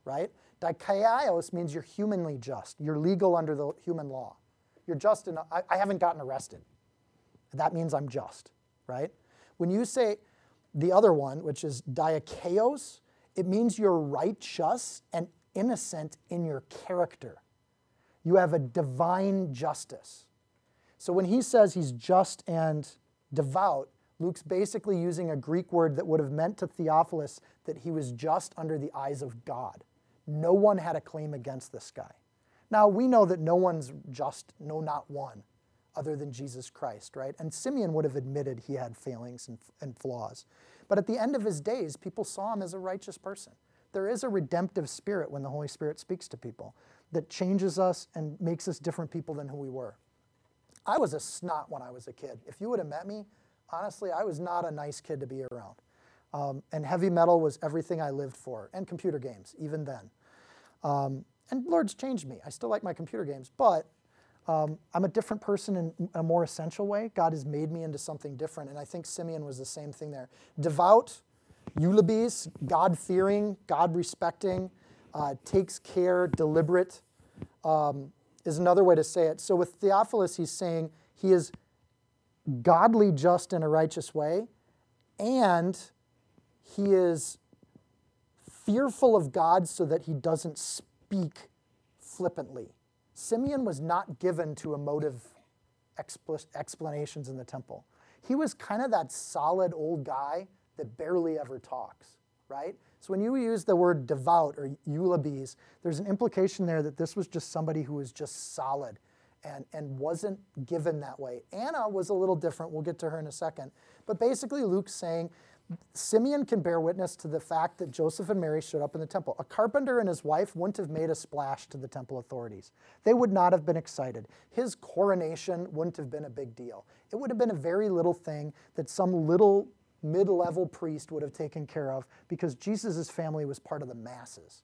right? Dikaios means you're humanly just. You're legal under the human law. You're just enough. I, I haven't gotten arrested. That means I'm just, right? When you say the other one, which is diakaios, it means you're righteous and innocent in your character. You have a divine justice. So when he says he's just and devout, Luke's basically using a Greek word that would have meant to Theophilus that he was just under the eyes of God. No one had a claim against this guy. Now, we know that no one's just, no, not one, other than Jesus Christ, right? And Simeon would have admitted he had failings and, and flaws. But at the end of his days, people saw him as a righteous person. There is a redemptive spirit when the Holy Spirit speaks to people that changes us and makes us different people than who we were. I was a snot when I was a kid. If you would have met me, honestly, I was not a nice kid to be around. Um, and heavy metal was everything I lived for, and computer games, even then. Um, and Lord's changed me. I still like my computer games, but um, I'm a different person in a more essential way. God has made me into something different, and I think Simeon was the same thing there. Devout, eulabes, God fearing, God respecting, uh, takes care, deliberate, um, is another way to say it. So with Theophilus, he's saying he is godly, just in a righteous way, and he is fearful of God so that he doesn't speak flippantly. Simeon was not given to emotive explanations in the temple. He was kind of that solid old guy that barely ever talks, right? So when you use the word devout or eulabes, there's an implication there that this was just somebody who was just solid and, and wasn't given that way. Anna was a little different. We'll get to her in a second. But basically, Luke's saying Simeon can bear witness to the fact that Joseph and Mary showed up in the temple. A carpenter and his wife wouldn't have made a splash to the temple authorities. They would not have been excited. His coronation wouldn't have been a big deal. It would have been a very little thing that some little mid level priest would have taken care of because Jesus' family was part of the masses.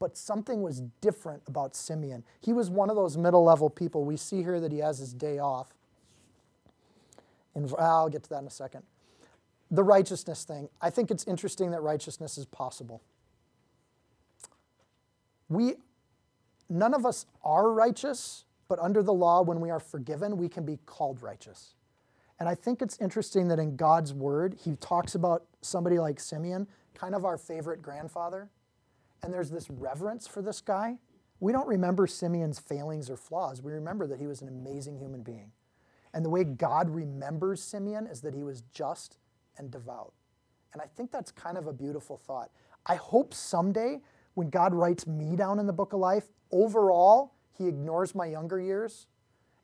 But something was different about Simeon. He was one of those middle level people. We see here that he has his day off. And I'll get to that in a second the righteousness thing. I think it's interesting that righteousness is possible. We, none of us are righteous, but under the law, when we are forgiven, we can be called righteous. And I think it's interesting that in God's word, he talks about somebody like Simeon, kind of our favorite grandfather. And there's this reverence for this guy. We don't remember Simeon's failings or flaws. We remember that he was an amazing human being. And the way God remembers Simeon is that he was just and devout. And I think that's kind of a beautiful thought. I hope someday when God writes me down in the book of life, overall, he ignores my younger years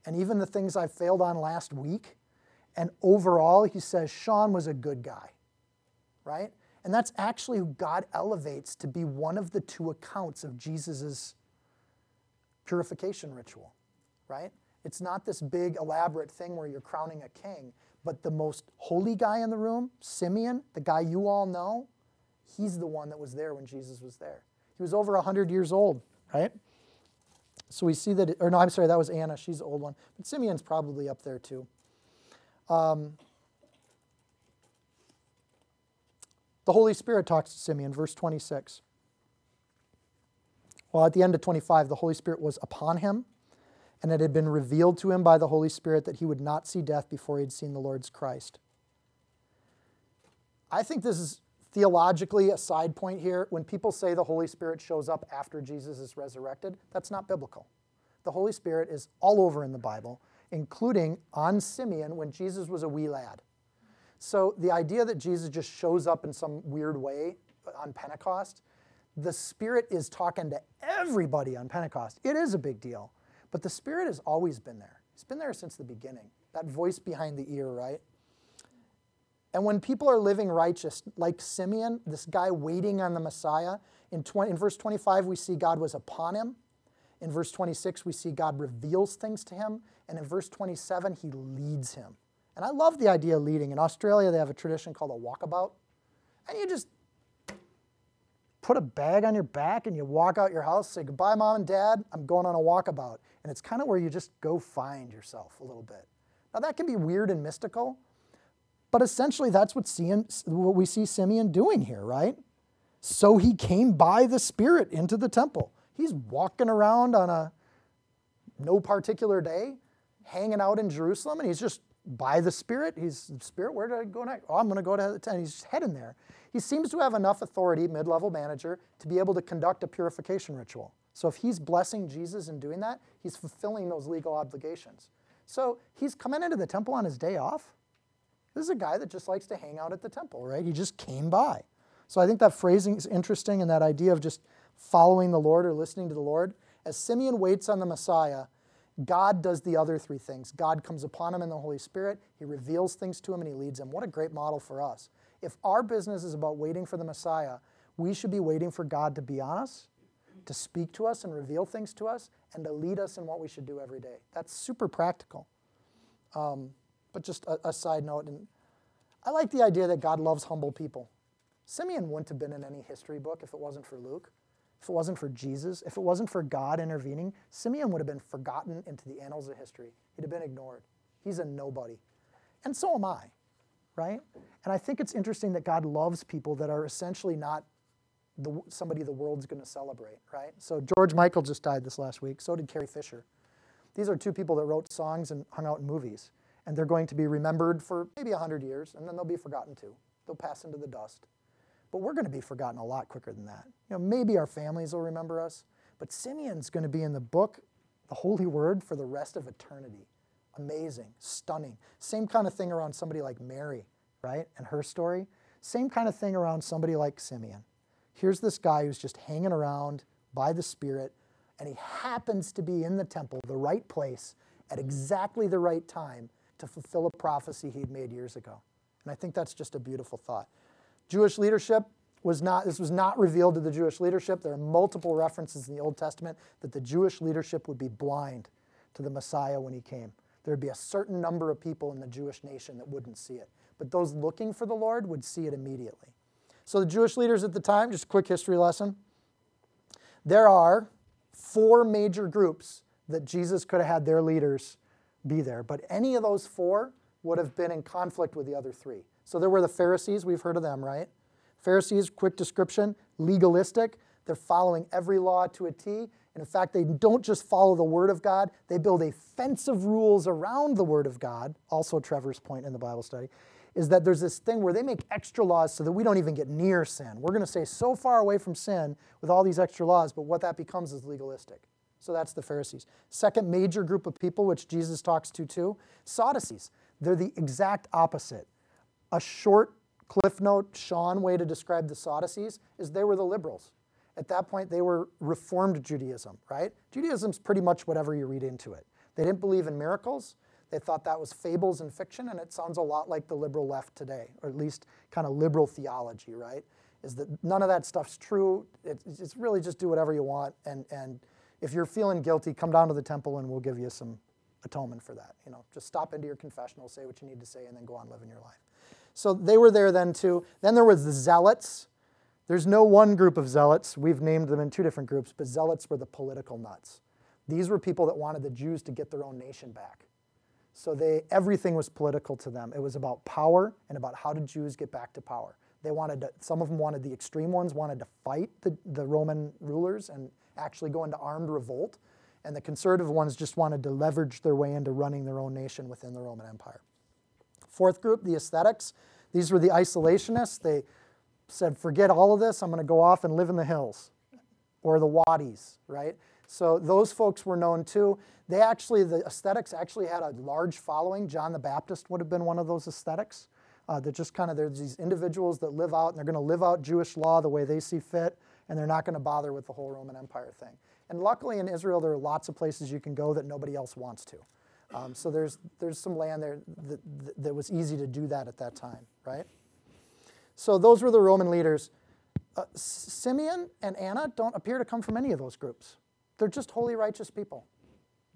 and even the things I failed on last week. And overall, he says, Sean was a good guy, right? And that's actually who God elevates to be one of the two accounts of Jesus' purification ritual, right? It's not this big, elaborate thing where you're crowning a king, but the most holy guy in the room, Simeon, the guy you all know, he's the one that was there when Jesus was there. He was over 100 years old, right? So we see that, or no, I'm sorry, that was Anna. She's the old one. But Simeon's probably up there too. Um, the Holy Spirit talks to Simeon, verse 26. Well, at the end of 25, the Holy Spirit was upon him and it had been revealed to him by the Holy Spirit that he would not see death before he had seen the Lord's Christ. I think this is theologically a side point here. When people say the Holy Spirit shows up after Jesus is resurrected, that's not biblical. The Holy Spirit is all over in the Bible, including on Simeon when Jesus was a wee lad. So the idea that Jesus just shows up in some weird way on Pentecost, the Spirit is talking to everybody on Pentecost. It is a big deal. But the Spirit has always been there. He's been there since the beginning. That voice behind the ear, right? And when people are living righteous, like Simeon, this guy waiting on the Messiah, in, 20, in verse 25, we see God was upon him. In verse 26, we see God reveals things to him. And in verse 27, he leads him. And I love the idea of leading. In Australia, they have a tradition called a walkabout. And you just put a bag on your back and you walk out your house, say goodbye, mom and dad, I'm going on a walkabout. And it's kind of where you just go find yourself a little bit. Now, that can be weird and mystical, but essentially that's what, what we see Simeon doing here, right? So he came by the Spirit into the temple. He's walking around on a no particular day, hanging out in Jerusalem, and he's just by the Spirit. He's Spirit, where did I go next? Oh, I'm going to go to the tent. He's heading there. He seems to have enough authority, mid level manager, to be able to conduct a purification ritual. So if he's blessing Jesus and doing that, he's fulfilling those legal obligations. So he's coming into the temple on his day off. This is a guy that just likes to hang out at the temple, right? He just came by. So I think that phrasing is interesting and that idea of just following the Lord or listening to the Lord. As Simeon waits on the Messiah, God does the other three things. God comes upon him in the Holy Spirit, he reveals things to him, and he leads him. What a great model for us. If our business is about waiting for the Messiah, we should be waiting for God to be on us, to speak to us and reveal things to us, and to lead us in what we should do every day. That's super practical. Um, but just a, a side note, and I like the idea that God loves humble people. Simeon wouldn't have been in any history book if it wasn't for Luke, if it wasn't for Jesus, if it wasn't for God intervening. Simeon would have been forgotten into the annals of history. He'd have been ignored. He's a nobody. And so am I right? And I think it's interesting that God loves people that are essentially not the, somebody the world's going to celebrate, right? So George Michael just died this last week. So did Carrie Fisher. These are two people that wrote songs and hung out in movies. And they're going to be remembered for maybe 100 years, and then they'll be forgotten too. They'll pass into the dust. But we're going to be forgotten a lot quicker than that. You know, maybe our families will remember us, but Simeon's going to be in the book, the Holy Word, for the rest of eternity amazing, stunning. Same kind of thing around somebody like Mary, right? And her story. Same kind of thing around somebody like Simeon. Here's this guy who's just hanging around by the Spirit, and he happens to be in the temple, the right place, at exactly the right time to fulfill a prophecy he'd made years ago. And I think that's just a beautiful thought. Jewish leadership was not, this was not revealed to the Jewish leadership. There are multiple references in the Old Testament that the Jewish leadership would be blind to the Messiah when he came there'd be a certain number of people in the Jewish nation that wouldn't see it. But those looking for the Lord would see it immediately. So, the Jewish leaders at the time, just a quick history lesson. There are four major groups that Jesus could have had their leaders be there, but any of those four would have been in conflict with the other three. So, there were the Pharisees, we've heard of them, right? Pharisees, quick description, legalistic. They're following every law to a T. And in fact, they don't just follow the Word of God, they build a fence of rules around the Word of God. Also, Trevor's point in the Bible study is that there's this thing where they make extra laws so that we don't even get near sin. We're going to stay so far away from sin with all these extra laws, but what that becomes is legalistic. So that's the Pharisees. Second major group of people, which Jesus talks to too, Sadducees. They're the exact opposite. A short cliff note, Sean way to describe the Sadducees is they were the liberals. At that point, they were Reformed Judaism, right? Judaism's pretty much whatever you read into it. They didn't believe in miracles. They thought that was fables and fiction, and it sounds a lot like the liberal left today, or at least kind of liberal theology, right? Is that none of that stuff's true. It's, it's really just do whatever you want, and, and if you're feeling guilty, come down to the temple and we'll give you some atonement for that. You know, just stop into your confessional, say what you need to say, and then go on living your life. So they were there then too. Then there was the zealots. There's no one group of zealots. We've named them in two different groups, but zealots were the political nuts. These were people that wanted the Jews to get their own nation back. So they, everything was political to them. It was about power and about how did Jews get back to power. They wanted to, some of them wanted, the extreme ones wanted to fight the, the Roman rulers and actually go into armed revolt. And the conservative ones just wanted to leverage their way into running their own nation within the Roman Empire. Fourth group, the aesthetics. These were the isolationists. They said, forget all of this, I'm going to go off and live in the hills or the wadis, right? So those folks were known too. They actually, the aesthetics actually had a large following. John the Baptist would have been one of those aesthetics. Uh, that just kind of, there's these individuals that live out and they're going to live out Jewish law the way they see fit, and they're not going to bother with the whole Roman Empire thing. And luckily in Israel, there are lots of places you can go that nobody else wants to. Um, so there's, there's some land there that, that was easy to do that at that time, right? So those were the Roman leaders. Uh, Simeon and Anna don't appear to come from any of those groups. They're just holy, righteous people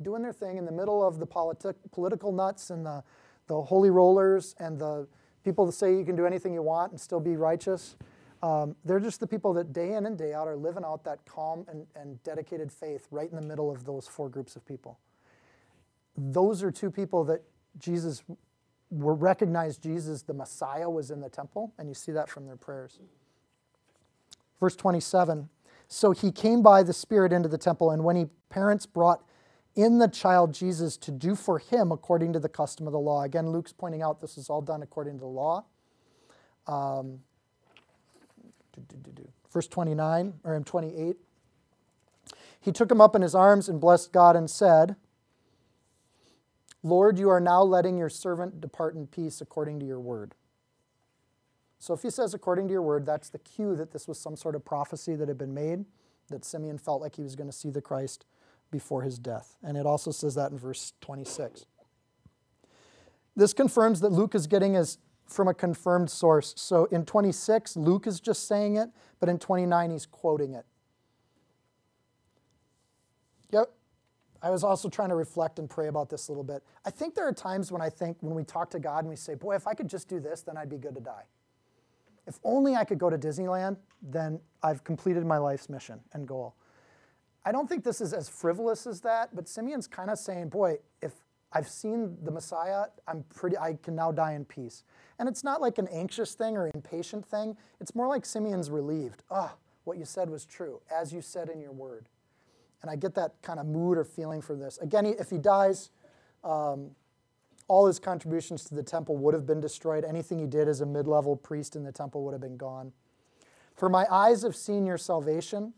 doing their thing in the middle of the politi- political nuts and the, the holy rollers and the people that say you can do anything you want and still be righteous. Um, they're just the people that day in and day out are living out that calm and, and dedicated faith right in the middle of those four groups of people. Those are two people that Jesus were recognized Jesus, the Messiah, was in the temple, and you see that from their prayers. Verse 27 So he came by the Spirit into the temple, and when he parents brought in the child Jesus to do for him according to the custom of the law. Again, Luke's pointing out this is all done according to the law. Um, verse 29 or in 28. He took him up in his arms and blessed God and said, Lord, you are now letting your servant depart in peace according to your word. So if he says according to your word, that's the cue that this was some sort of prophecy that had been made, that Simeon felt like he was going to see the Christ before his death. And it also says that in verse 26. This confirms that Luke is getting his from a confirmed source. So in 26, Luke is just saying it, but in 29, he's quoting it. Yep. I was also trying to reflect and pray about this a little bit. I think there are times when I think, when we talk to God and we say, Boy, if I could just do this, then I'd be good to die. If only I could go to Disneyland, then I've completed my life's mission and goal. I don't think this is as frivolous as that, but Simeon's kind of saying, Boy, if I've seen the Messiah, I'm pretty, I can now die in peace. And it's not like an anxious thing or impatient thing. It's more like Simeon's relieved. Ah, oh, what you said was true, as you said in your word. And I get that kind of mood or feeling from this. Again, if he dies, um, all his contributions to the temple would have been destroyed. Anything he did as a mid level priest in the temple would have been gone. For my eyes have seen your salvation.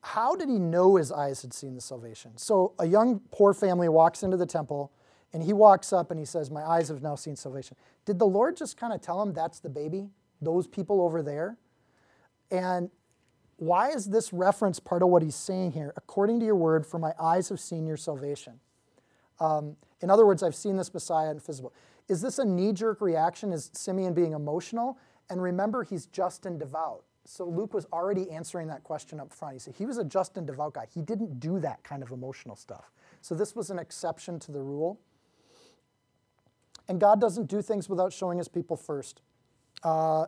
How did he know his eyes had seen the salvation? So, a young poor family walks into the temple and he walks up and he says, My eyes have now seen salvation. Did the Lord just kind of tell him that's the baby? Those people over there? And why is this reference part of what he's saying here? According to your word, for my eyes have seen your salvation. Um, in other words, I've seen this Messiah in physical. Is this a knee jerk reaction? Is Simeon being emotional? And remember, he's just and devout. So Luke was already answering that question up front. He said he was a just and devout guy. He didn't do that kind of emotional stuff. So this was an exception to the rule. And God doesn't do things without showing his people first. Uh,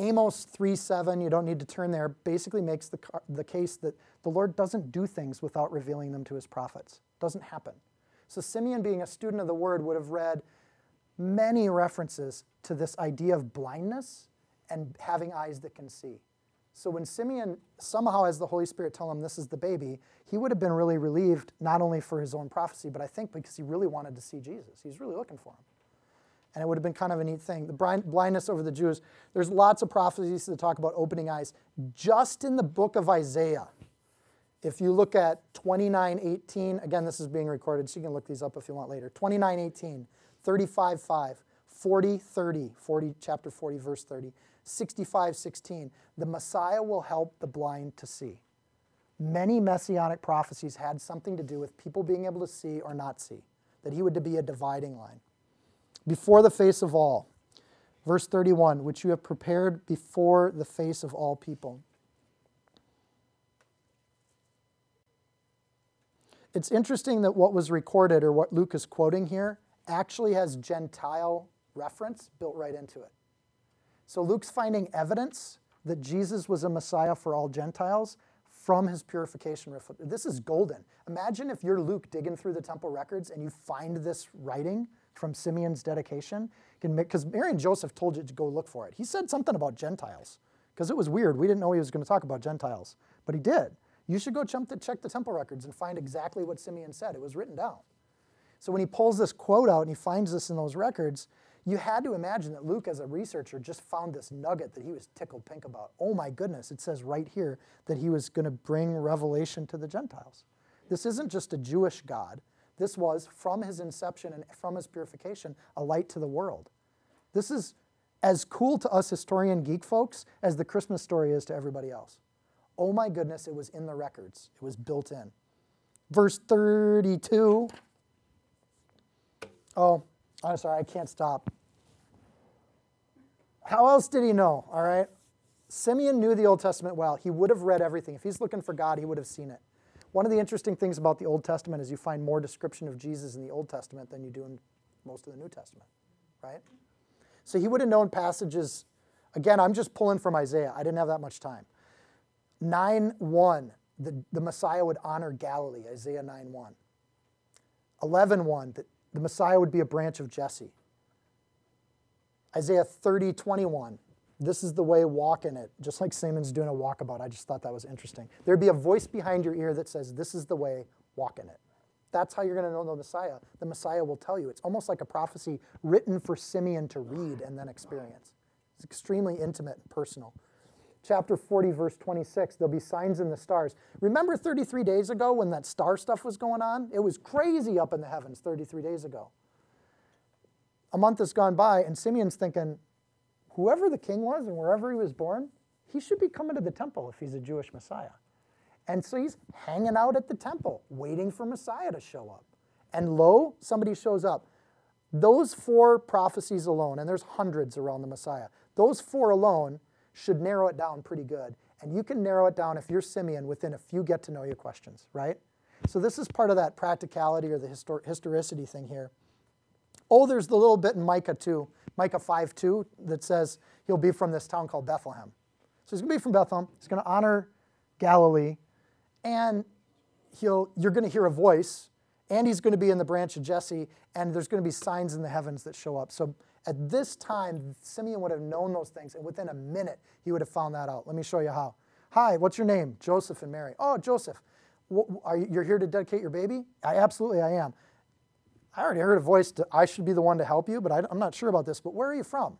Amos 3:7, you don't need to turn there, basically makes the, the case that the Lord doesn't do things without revealing them to his prophets. Doesn't happen. So Simeon, being a student of the word, would have read many references to this idea of blindness and having eyes that can see. So when Simeon somehow has the Holy Spirit tell him this is the baby, he would have been really relieved, not only for his own prophecy, but I think because he really wanted to see Jesus. He's really looking for him. And it would have been kind of a neat thing. The blindness over the Jews, there's lots of prophecies that talk about opening eyes. Just in the book of Isaiah, if you look at 29:18, again, this is being recorded, so you can look these up if you want later. 29:18, 35:5, 40:30, 40, chapter 40, verse 30, 65:16. The Messiah will help the blind to see. Many messianic prophecies had something to do with people being able to see or not see, that he would be a dividing line before the face of all. Verse 31, which you have prepared before the face of all people. It's interesting that what was recorded, or what Luke is quoting here, actually has Gentile reference built right into it. So Luke's finding evidence that Jesus was a Messiah for all Gentiles from his purification. This is golden. Imagine if you're Luke digging through the temple records and you find this writing from Simeon's dedication? Because Mary and Joseph told you to go look for it. He said something about Gentiles because it was weird. We didn't know he was going to talk about Gentiles, but he did. You should go check the temple records and find exactly what Simeon said. It was written down. So when he pulls this quote out and he finds this in those records, you had to imagine that Luke, as a researcher, just found this nugget that he was tickled pink about. Oh my goodness, it says right here that he was going to bring revelation to the Gentiles. This isn't just a Jewish God, this was, from his inception and from his purification, a light to the world. This is as cool to us historian geek folks as the Christmas story is to everybody else. Oh my goodness, it was in the records, it was built in. Verse 32. Oh, I'm sorry, I can't stop. How else did he know? All right. Simeon knew the Old Testament well. He would have read everything. If he's looking for God, he would have seen it. One of the interesting things about the Old Testament is you find more description of Jesus in the Old Testament than you do in most of the New Testament. right? So he would have known passages. Again, I'm just pulling from Isaiah. I didn't have that much time. 9 1, the, the Messiah would honor Galilee, Isaiah 9 1. 11 1, that the Messiah would be a branch of Jesse. Isaiah 30 21, this is the way, walk in it. Just like Simeon's doing a walkabout. I just thought that was interesting. There'd be a voice behind your ear that says, This is the way, walk in it. That's how you're going to know the Messiah. The Messiah will tell you. It's almost like a prophecy written for Simeon to read and then experience. It's extremely intimate and personal. Chapter 40, verse 26, there'll be signs in the stars. Remember 33 days ago when that star stuff was going on? It was crazy up in the heavens 33 days ago. A month has gone by, and Simeon's thinking, whoever the king was and wherever he was born, he should be coming to the temple if he's a Jewish Messiah. And so he's hanging out at the temple, waiting for Messiah to show up. And lo, somebody shows up. Those four prophecies alone, and there's hundreds around the Messiah, those four alone should narrow it down pretty good. And you can narrow it down if you're Simeon within a few get to know you questions, right? So this is part of that practicality or the histor- historicity thing here. Oh, there's the little bit in Micah 2, Micah 5 2, that says he'll be from this town called Bethlehem. So he's going to be from Bethlehem. He's going to honor Galilee, and he'll, you're going to hear a voice, and he's going to be in the branch of Jesse, and there's going to be signs in the heavens that show up. So at this time, Simeon would have known those things, and within a minute, he would have found that out. Let me show you how. Hi, what's your name? Joseph and Mary. Oh, Joseph, are you, you're here to dedicate your baby? I absolutely I am. I already heard a voice, to, I should be the one to help you, but I, am not sure about this. But where are you from?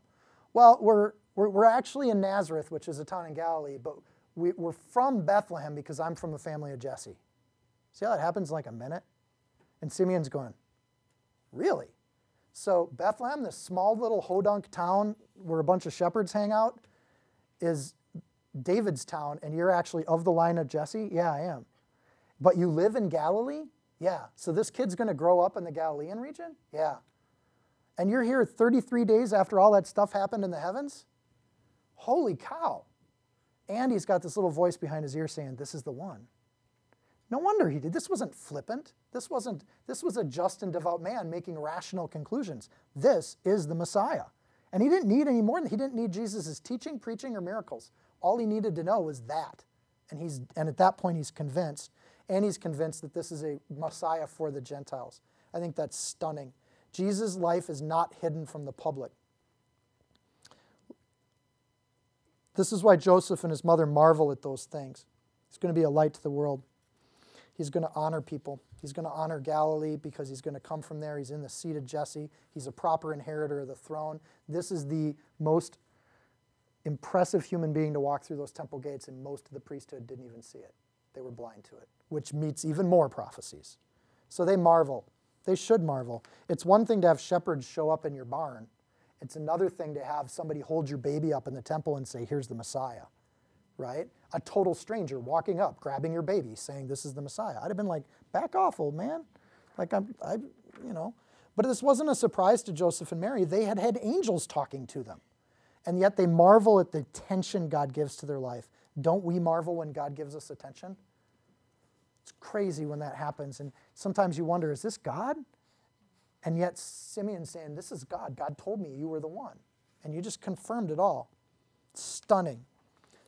Well, we're, we're, we're, actually in Nazareth, which is a town in Galilee, but we, we're from Bethlehem because I'm from the family of Jesse. See how that happens in like a minute? And Simeon's going, Really? So, Bethlehem, this small little hodunk town where a bunch of shepherds hang out, is David's town, and you're actually of the line of Jesse? Yeah, I am. But you live in Galilee? Yeah. So this kid's going to grow up in the Galilean region? Yeah. And you're here 33 days after all that stuff happened in the heavens? Holy cow. And he's got this little voice behind his ear saying, This is the one. No wonder he did. This wasn't flippant. This wasn't this was a just and devout man making rational conclusions. This is the Messiah. And he didn't need any more. Than he didn't need Jesus' teaching, preaching, or miracles. All he needed to know was that. And he's and at that point he's convinced and he's convinced that this is a Messiah for the Gentiles. I think that's stunning. Jesus' life is not hidden from the public. This is why Joseph and his mother marvel at those things. He's going to be a light to the world. He's going to honor people. He's going to honor Galilee because he's going to come from there. He's in the seat of Jesse. He's a proper inheritor of the throne. This is the most impressive human being to walk through those temple gates, and most of the priesthood didn't even see it. They were blind to it which meets even more prophecies. So they marvel. They should marvel. It's one thing to have shepherds show up in your barn, it's another thing to have somebody hold your baby up in the temple and say, Here's the Messiah, right? A total stranger walking up, grabbing your baby, saying, This is the Messiah. I'd have been like, Back off, old man. Like, I'm, I, you know. But this wasn't a surprise to Joseph and Mary. They had had angels talking to them. And yet they marvel at the attention God gives to their life. Don't we marvel when God gives us attention? It's crazy when that happens. And sometimes you wonder, is this God? And yet Simeon's saying, This is God. God told me you were the one. And you just confirmed it all. Stunning.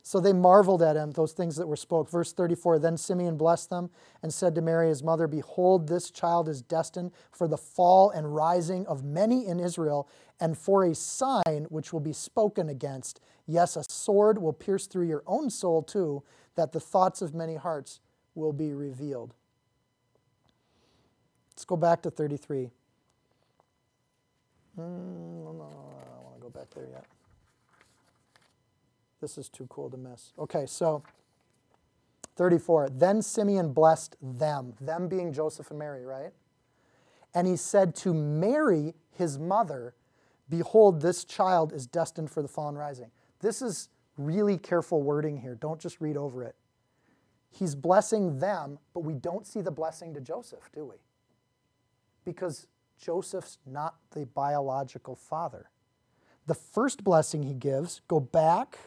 So they marveled at him, those things that were spoke. Verse 34 Then Simeon blessed them and said to Mary, his mother, Behold, this child is destined for the fall and rising of many in Israel, and for a sign which will be spoken against. Yes, a sword will pierce through your own soul too, that the thoughts of many hearts will be revealed. Let's go back to 33. Mm, I don't want to go back there yet. This is too cool to miss. Okay, so 34. Then Simeon blessed them, them being Joseph and Mary, right? And he said to Mary, his mother, Behold, this child is destined for the fall and rising. This is really careful wording here. Don't just read over it he's blessing them, but we don't see the blessing to Joseph, do we? Because Joseph's not the biological father. The first blessing he gives, go back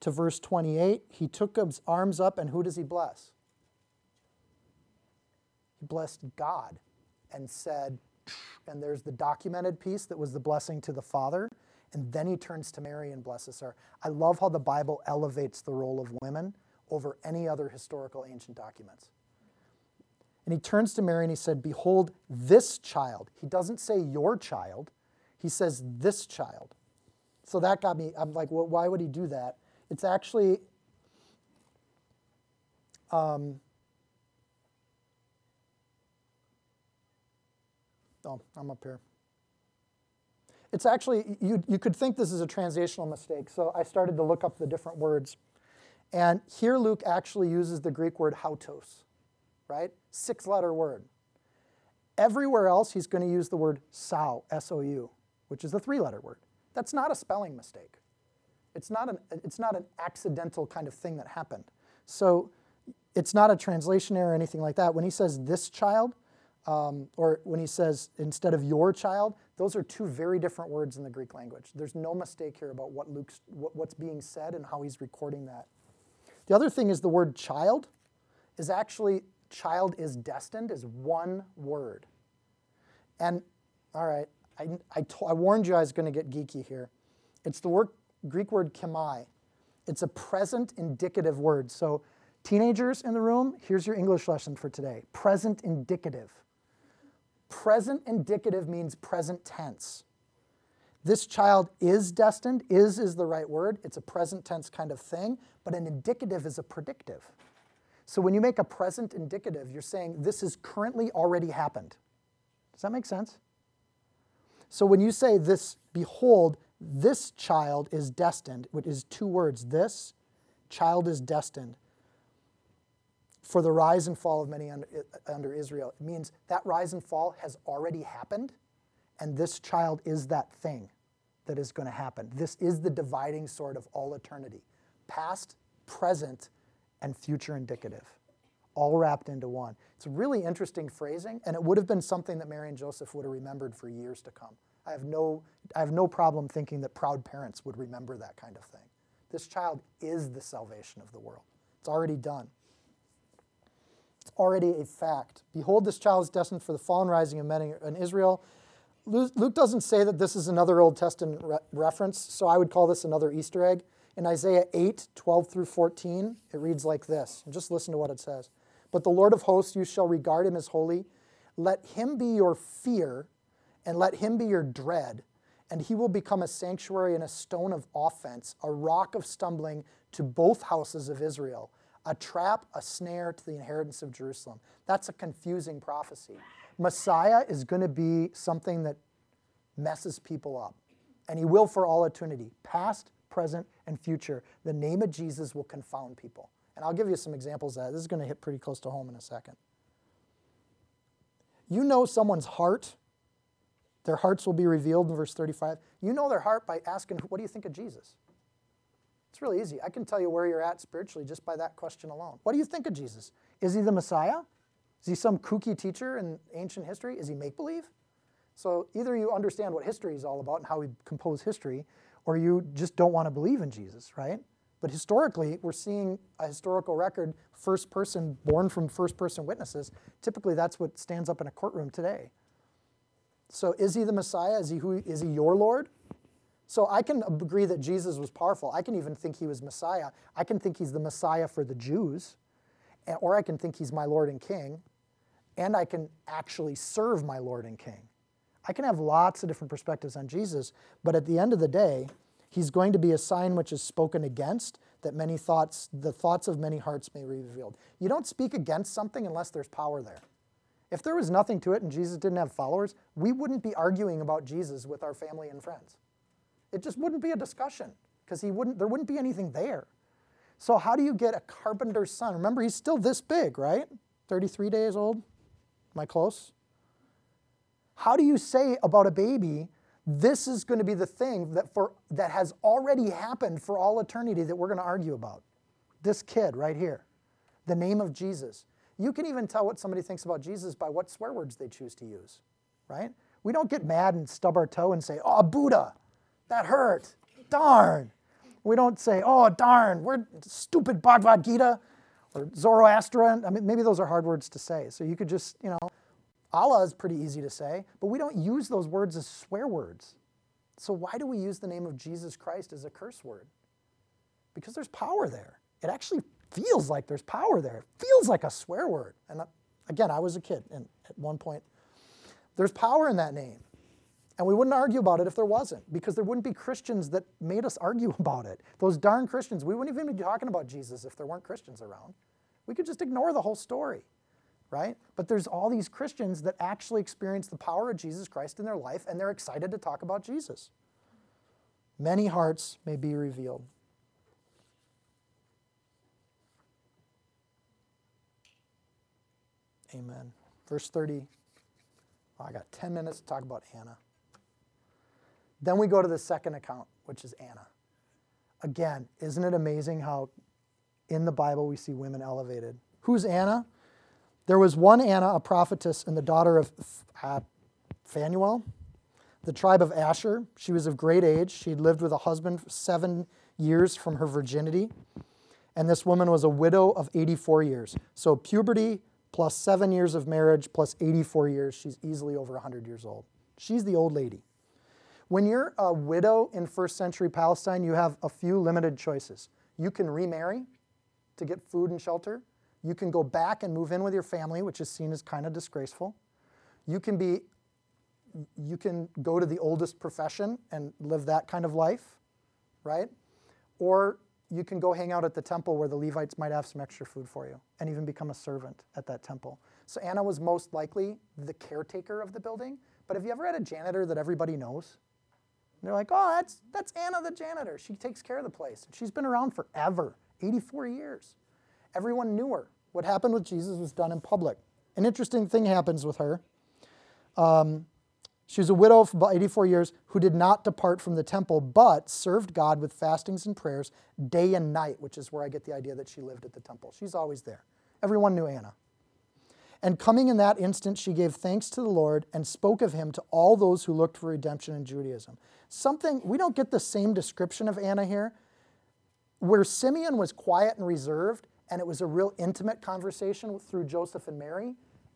to verse 28. He took his arms up, and who does he bless? He blessed God and said, and there's the documented piece that was the blessing to the Father, and then he turns to Mary and blesses her. I love how the Bible elevates the role of women over any other historical ancient documents. And he turns to Mary and he said, Behold, this child. He doesn't say your child, he says this child. So that got me, I'm like, well, why would he do that? It's actually, um, oh, I'm up here. It's actually, you, you could think this is a translational mistake. So I started to look up the different words. And here Luke actually uses the Greek word hautos, right? Six letter word. Everywhere else, he's going to use the word sou, S O U, which is a three letter word. That's not a spelling mistake. It's not, an, it's not an accidental kind of thing that happened. So it's not a translation error or anything like that. When he says this child, um, or when he says instead of your child, those are two very different words in the Greek language. There's no mistake here about what Luke's, what, what's being said and how he's recording that. The other thing is the word child is actually, child is destined, is one word. And, all right, I, I, I warned you I was going to get geeky here. It's the word, Greek word keimai. It's a present indicative word. So, teenagers in the room, here's your English lesson for today present indicative. Present indicative means present tense. This child is destined. Is is the right word. It's a present tense kind of thing, but an indicative is a predictive. So when you make a present indicative, you're saying this is currently already happened. Does that make sense? So when you say this, behold, this child is destined, which is two words, this child is destined for the rise and fall of many under, Israel. It means that rise and fall has already happened, and this child is that thing that is going to happen. This is the dividing sword of all eternity past, present, and future indicative, all wrapped into one. It's a really interesting phrasing, and it would have been something that Mary and Joseph would have remembered for years to come. I have no, I have no problem thinking that proud parents would remember that kind of thing. This child is the salvation of the world, it's already done. Already a fact. Behold, this child is destined for the fall and rising of many in Israel. Luke doesn't say that this is another Old Testament re- reference, so I would call this another Easter egg. In Isaiah 8, 12 through 14, it reads like this. Just listen to what it says. But the Lord of hosts, you shall regard him as holy. Let him be your fear, and let him be your dread. And he will become a sanctuary and a stone of offense, a rock of stumbling to both houses of Israel, a trap, a snare to the inheritance of Jerusalem. That's a confusing prophecy. Messiah is going to be something that messes people up, and he will for all eternity, past, present, and future. The name of Jesus will confound people. And I'll give you some examples of that. This is going to hit pretty close to home in a second. You know someone's heart, their hearts will be revealed in verse 35. You know their heart by asking, What do you think of Jesus? It's really easy. I can tell you where you're at spiritually just by that question alone. What do you think of Jesus? Is he the Messiah? Is he some kooky teacher in ancient history? Is he make believe? So either you understand what history is all about and how we compose history, or you just don't want to believe in Jesus, right? But historically, we're seeing a historical record, first person, born from first person witnesses. Typically, that's what stands up in a courtroom today. So is he the Messiah? Is he, who, is he your Lord? So I can agree that Jesus was powerful. I can even think he was Messiah. I can think he's the Messiah for the Jews, or I can think he's my Lord and King and I can actually serve my Lord and King. I can have lots of different perspectives on Jesus, but at the end of the day, he's going to be a sign which is spoken against, that many thoughts, the thoughts of many hearts may be revealed. You don't speak against something unless there's power there. If there was nothing to it and Jesus didn't have followers, we wouldn't be arguing about Jesus with our family and friends. It just wouldn't be a discussion because he wouldn't there wouldn't be anything there. So how do you get a carpenter's son? Remember he's still this big, right? 33 days old. Am I close? How do you say about a baby, this is going to be the thing that, for, that has already happened for all eternity that we're going to argue about? This kid right here, the name of Jesus. You can even tell what somebody thinks about Jesus by what swear words they choose to use, right? We don't get mad and stub our toe and say, oh, Buddha, that hurt, darn. We don't say, oh, darn, we're stupid Bhagavad Gita or Zoroastrian. I mean, maybe those are hard words to say. So you could just, you know, Allah is pretty easy to say, but we don't use those words as swear words. So why do we use the name of Jesus Christ as a curse word? Because there's power there. It actually feels like there's power there. It feels like a swear word. And uh, again, I was a kid, and at one point, there's power in that name. And we wouldn't argue about it if there wasn't, because there wouldn't be Christians that made us argue about it. Those darn Christians, we wouldn't even be talking about Jesus if there weren't Christians around. We could just ignore the whole story, right? But there's all these Christians that actually experience the power of Jesus Christ in their life, and they're excited to talk about Jesus. Many hearts may be revealed. Amen. Verse 30. Oh, I got 10 minutes to talk about Anna. Then we go to the second account, which is Anna. Again, isn't it amazing how in the Bible we see women elevated? Who's Anna? There was one Anna, a prophetess, and the daughter of uh, Phanuel, the tribe of Asher. She was of great age. She had lived with a husband seven years from her virginity. And this woman was a widow of 84 years. So puberty plus seven years of marriage plus 84 years, she's easily over 100 years old. She's the old lady. When you're a widow in first century Palestine, you have a few limited choices. You can remarry to get food and shelter. You can go back and move in with your family, which is seen as kind of disgraceful. You can be you can go to the oldest profession and live that kind of life, right? Or you can go hang out at the temple where the Levites might have some extra food for you and even become a servant at that temple. So Anna was most likely the caretaker of the building. But have you ever had a janitor that everybody knows? And they're like, oh, that's, that's Anna the janitor. She takes care of the place. She's been around forever 84 years. Everyone knew her. What happened with Jesus was done in public. An interesting thing happens with her. Um, she was a widow for about 84 years who did not depart from the temple, but served God with fastings and prayers day and night, which is where I get the idea that she lived at the temple. She's always there. Everyone knew Anna. And coming in that instant, she gave thanks to the Lord and spoke of him to all those who looked for redemption in Jerusalem. Something, we don't get the same description of Anna here. Where Simeon was quiet and reserved, and it was a real intimate conversation through Joseph and Mary,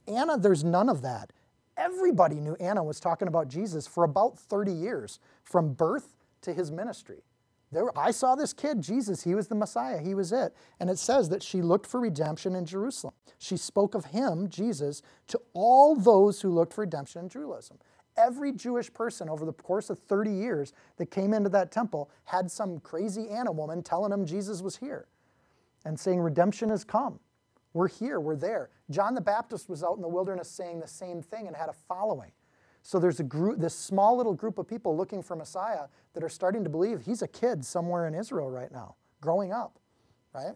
Anna, there's none of that. Everybody knew Anna was talking about Jesus for about 30 years, from birth to his ministry. There, I saw this kid, Jesus, he was the Messiah, he was it. And it says that she looked for redemption in Jerusalem. She spoke of him, Jesus, to all those who looked for redemption in Jerusalem. Every Jewish person over the course of 30 years that came into that temple had some crazy Anna woman telling them Jesus was here and saying, Redemption has come. We're here, we're there. John the Baptist was out in the wilderness saying the same thing and had a following. So there's a group, this small little group of people looking for Messiah that are starting to believe he's a kid somewhere in Israel right now, growing up, right?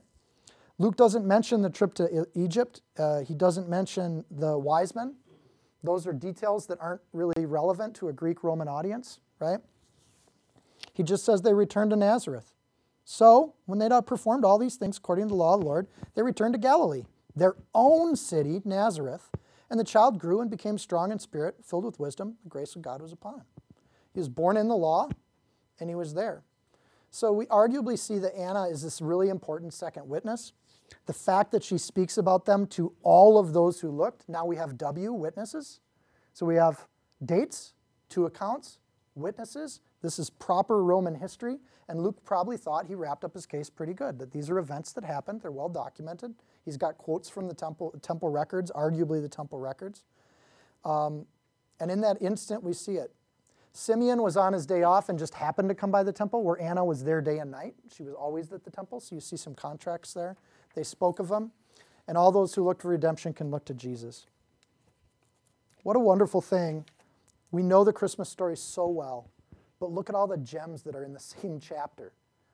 Luke doesn't mention the trip to Egypt. Uh, he doesn't mention the wise men. Those are details that aren't really relevant to a Greek Roman audience, right? He just says they returned to Nazareth. So, when they'd performed all these things according to the law of the Lord, they returned to Galilee, their own city, Nazareth. And the child grew and became strong in spirit, filled with wisdom. The grace of God was upon him. He was born in the law, and he was there. So, we arguably see that Anna is this really important second witness. The fact that she speaks about them to all of those who looked, now we have W, witnesses. So, we have dates, two accounts, witnesses. This is proper Roman history. And Luke probably thought he wrapped up his case pretty good, that these are events that happened, they're well documented. He's got quotes from the temple, temple records, arguably the temple records. Um, and in that instant, we see it. Simeon was on his day off and just happened to come by the temple, where Anna was there day and night. She was always at the temple, so you see some contracts there. They spoke of him. And all those who look for redemption can look to Jesus. What a wonderful thing. We know the Christmas story so well. But look at all the gems that are in the same chapter.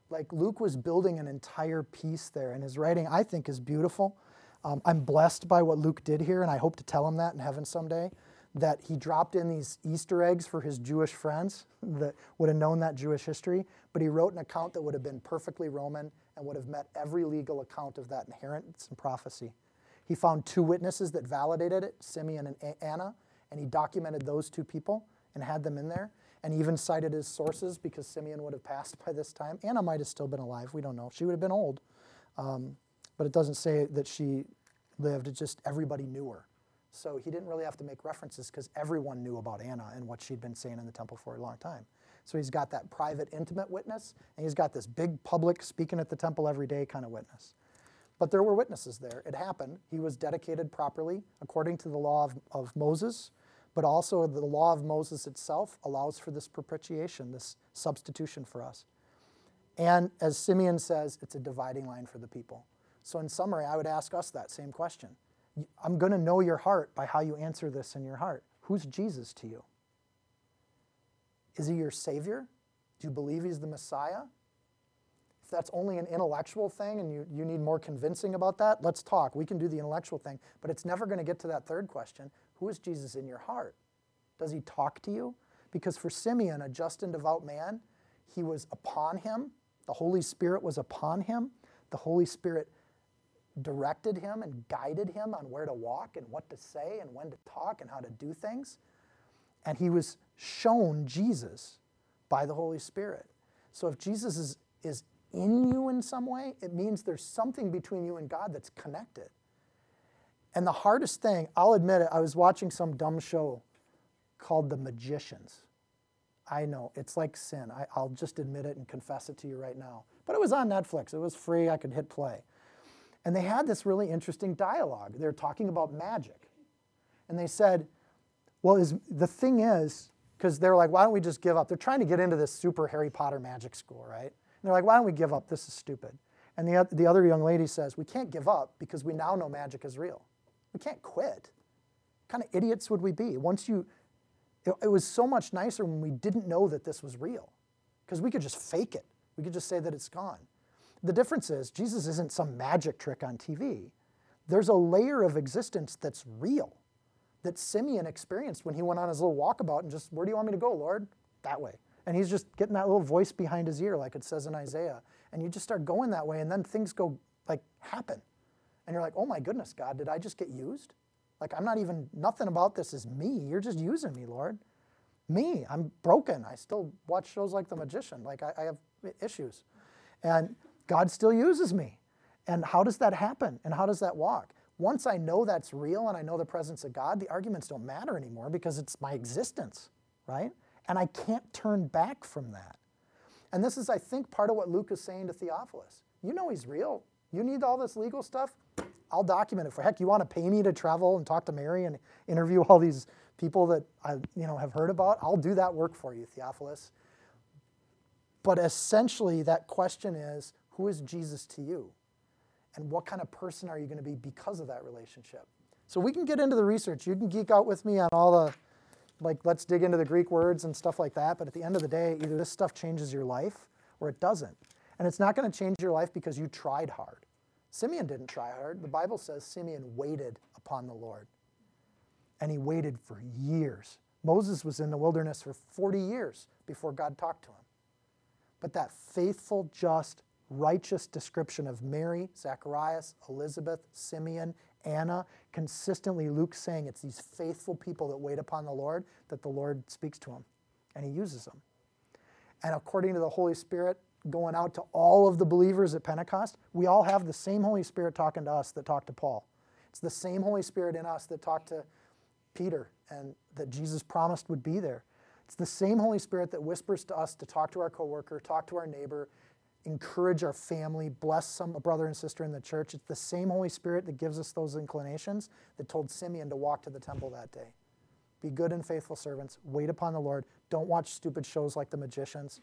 Like Luke was building an entire piece there, and his writing, I think, is beautiful. Um, I'm blessed by what Luke did here, and I hope to tell him that in heaven someday. That he dropped in these Easter eggs for his Jewish friends that would have known that Jewish history, but he wrote an account that would have been perfectly Roman and would have met every legal account of that inheritance and prophecy. He found two witnesses that validated it, Simeon and Anna, and he documented those two people and had them in there and even cited his sources because Simeon would have passed by this time. Anna might have still been alive. We don't know. She would have been old. Um, but it doesn't say that she lived. It's just everybody knew her. So he didn't really have to make references because everyone knew about Anna and what she'd been saying in the temple for a long time. So he's got that private, intimate witness, and he's got this big public speaking at the temple every day kind of witness. But there were witnesses there. It happened. He was dedicated properly according to the law of, of Moses, but also the law of Moses itself allows for this propitiation, this substitution for us. And as Simeon says, it's a dividing line for the people. So, in summary, I would ask us that same question. I'm going to know your heart by how you answer this in your heart. Who's Jesus to you? Is he your Savior? Do you believe he's the Messiah? If that's only an intellectual thing and you, you need more convincing about that, let's talk. We can do the intellectual thing, but it's never going to get to that third question Who is Jesus in your heart? Does he talk to you? Because for Simeon, a just and devout man, he was upon him. The Holy Spirit was upon him. The Holy Spirit directed him and guided him on where to walk and what to say and when to talk and how to do things. And he was shown Jesus by the Holy Spirit. So if Jesus is, is in you in some way, it means there's something between you and God that's connected. And the hardest thing, I'll admit it, I was watching some dumb show called The Magicians. I know, it's like sin. I, will just admit it and confess it to you right now. But it was on Netflix, it was free, I could hit play. And they had this really interesting dialogue. They're talking about magic. And they said, well, is, the thing is, because they're like, why don't we just give up? They're trying to get into this super Harry Potter magic school, right? And they're like, why don't we give up? This is stupid. And the, the other young lady says, we can't give up because we now know magic is real. We can't quit. What kind of idiots would we be? Once you, it, it was so much nicer when we didn't know that this was real because we could just fake it. We could just say that it's gone. The difference is Jesus isn't some magic trick on TV. There's a layer of existence that's real that Simeon experienced when he went on his little walkabout and just, where do you want me to go, Lord? That way. And he's just getting that little voice behind his ear, like it says in Isaiah. And you just start going that way, and then things go, like, happen. And you're like, oh my goodness, God, did I just get used? Like, I'm not even, nothing about this is me. You're just using me, Lord. Me, I'm broken. I still watch shows like The Magician. Like, I, I have issues. And God still uses me. And how does that happen? And how does that walk? Once I know that's real and I know the presence of God, the arguments don't matter anymore because it's my existence, right? And I can't turn back from that. And this is, I think, part of what Luke is saying to Theophilus. You know he's real. You need all this legal stuff? I'll document it for heck. You want to pay me to travel and talk to Mary and interview all these people that I you know have heard about? I'll do that work for you, Theophilus. But essentially, that question is who is Jesus to you? And what kind of person are you going to be because of that relationship? So we can get into the research. You can geek out with me on all the, like, let's dig into the Greek words and stuff like that. But at the end of the day, either this stuff changes your life or it doesn't. And it's not going to change your life because you tried hard. Simeon didn't try hard. The Bible says Simeon waited upon the Lord. And he waited for years. Moses was in the wilderness for 40 years before God talked to him. But that faithful, just, righteous description of Mary, Zacharias, Elizabeth, Simeon, Anna. Consistently, Luke's saying it's these faithful people that wait upon the Lord that the Lord speaks to them and he uses them. And according to the Holy Spirit going out to all of the believers at Pentecost, we all have the same Holy Spirit talking to us that talked to Paul. It's the same Holy Spirit in us that talked to Peter and that Jesus promised would be there. It's the same Holy Spirit that whispers to us to talk to our coworker, talk to our neighbor, encourage our family, bless some a brother and sister in the church. It's the same Holy Spirit that gives us those inclinations that told Simeon to walk to the temple that day. Be good and faithful servants. Wait upon the Lord. Don't watch stupid shows like the magicians.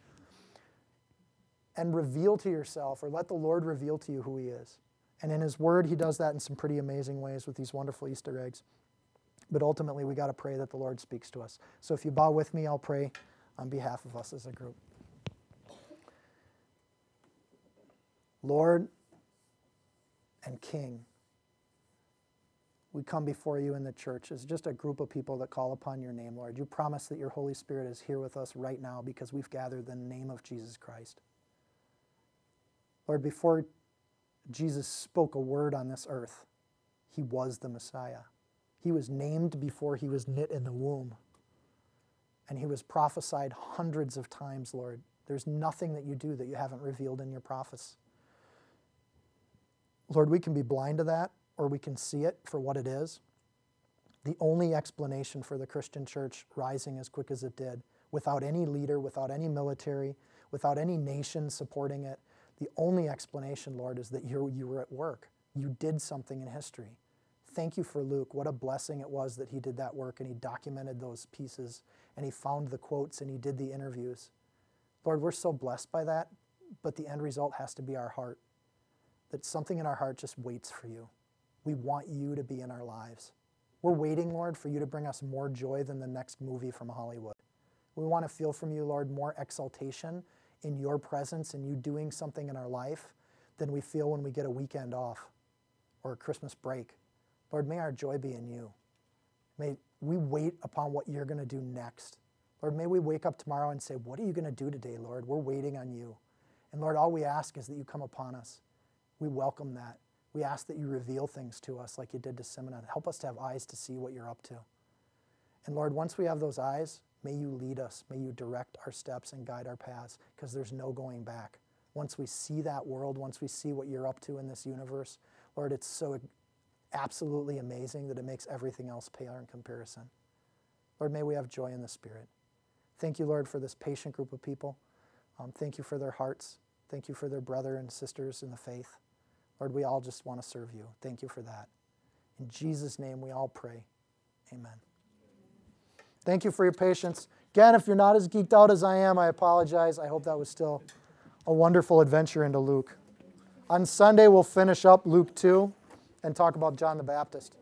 And reveal to yourself, or let the Lord reveal to you who He is. And in His Word, He does that in some pretty amazing ways with these wonderful Easter eggs. But ultimately, we got to pray that the Lord speaks to us. So if you bow with me, I'll pray on behalf of us as a group. Lord and King, we come before you in the church as just a group of people that call upon your name, Lord. You promise that your Holy Spirit is here with us right now because we've gathered the name of Jesus Christ. Lord, before Jesus spoke a word on this earth, he was the Messiah. He was named before he was knit in the womb. And he was prophesied hundreds of times, Lord. There's nothing that you do that you haven't revealed in your prophets. Lord, we can be blind to that or we can see it for what it is. the only explanation for the Christian church rising as quick as it did, without any leader, without any military, without any nation supporting it. The only explanation, Lord, is that you you were at work. You did something in history. Thank you for Luke. What a blessing it was that he did that work and he documented those pieces and he found the quotes and he did the interviews. Lord, we're so blessed by that, but the end result has to be our heart. That something in our heart just waits for you. We want you to be in our lives. We're waiting, Lord, for you to bring us more joy than the next movie from Hollywood. We want to feel from you, Lord, more exaltation in your presence and you doing something in our life than we feel when we get a weekend off or a Christmas break. Lord, may our joy be in you. May we wait upon what you're going to do next. Lord, may we wake up tomorrow and say, What are you going to do today, Lord? We're waiting on you. And Lord, all we ask is that you come upon us. We welcome that. We ask that you reveal things to us like you did to Simona. Help us to have eyes to see what you're up to. And Lord, once we have those eyes, may you lead us. May you direct our steps and guide our paths because there's no going back. Once we see that world, once we see what you're up to in this universe, Lord, it's so absolutely amazing that it makes everything else pale in comparison. Lord, may we have joy in the Spirit. Thank you, Lord, for this patient group of people. Um, thank you for their hearts. Thank you for their brother and sisters in the faith. Lord, we all just want to serve you. Thank you for that. In Jesus' name, we all pray. Amen. Thank you for your patience. Again, if you're not as geeked out as I am, I apologize. I hope that was still a wonderful adventure into Luke. On Sunday, we'll finish up Luke 2 and talk about John the Baptist.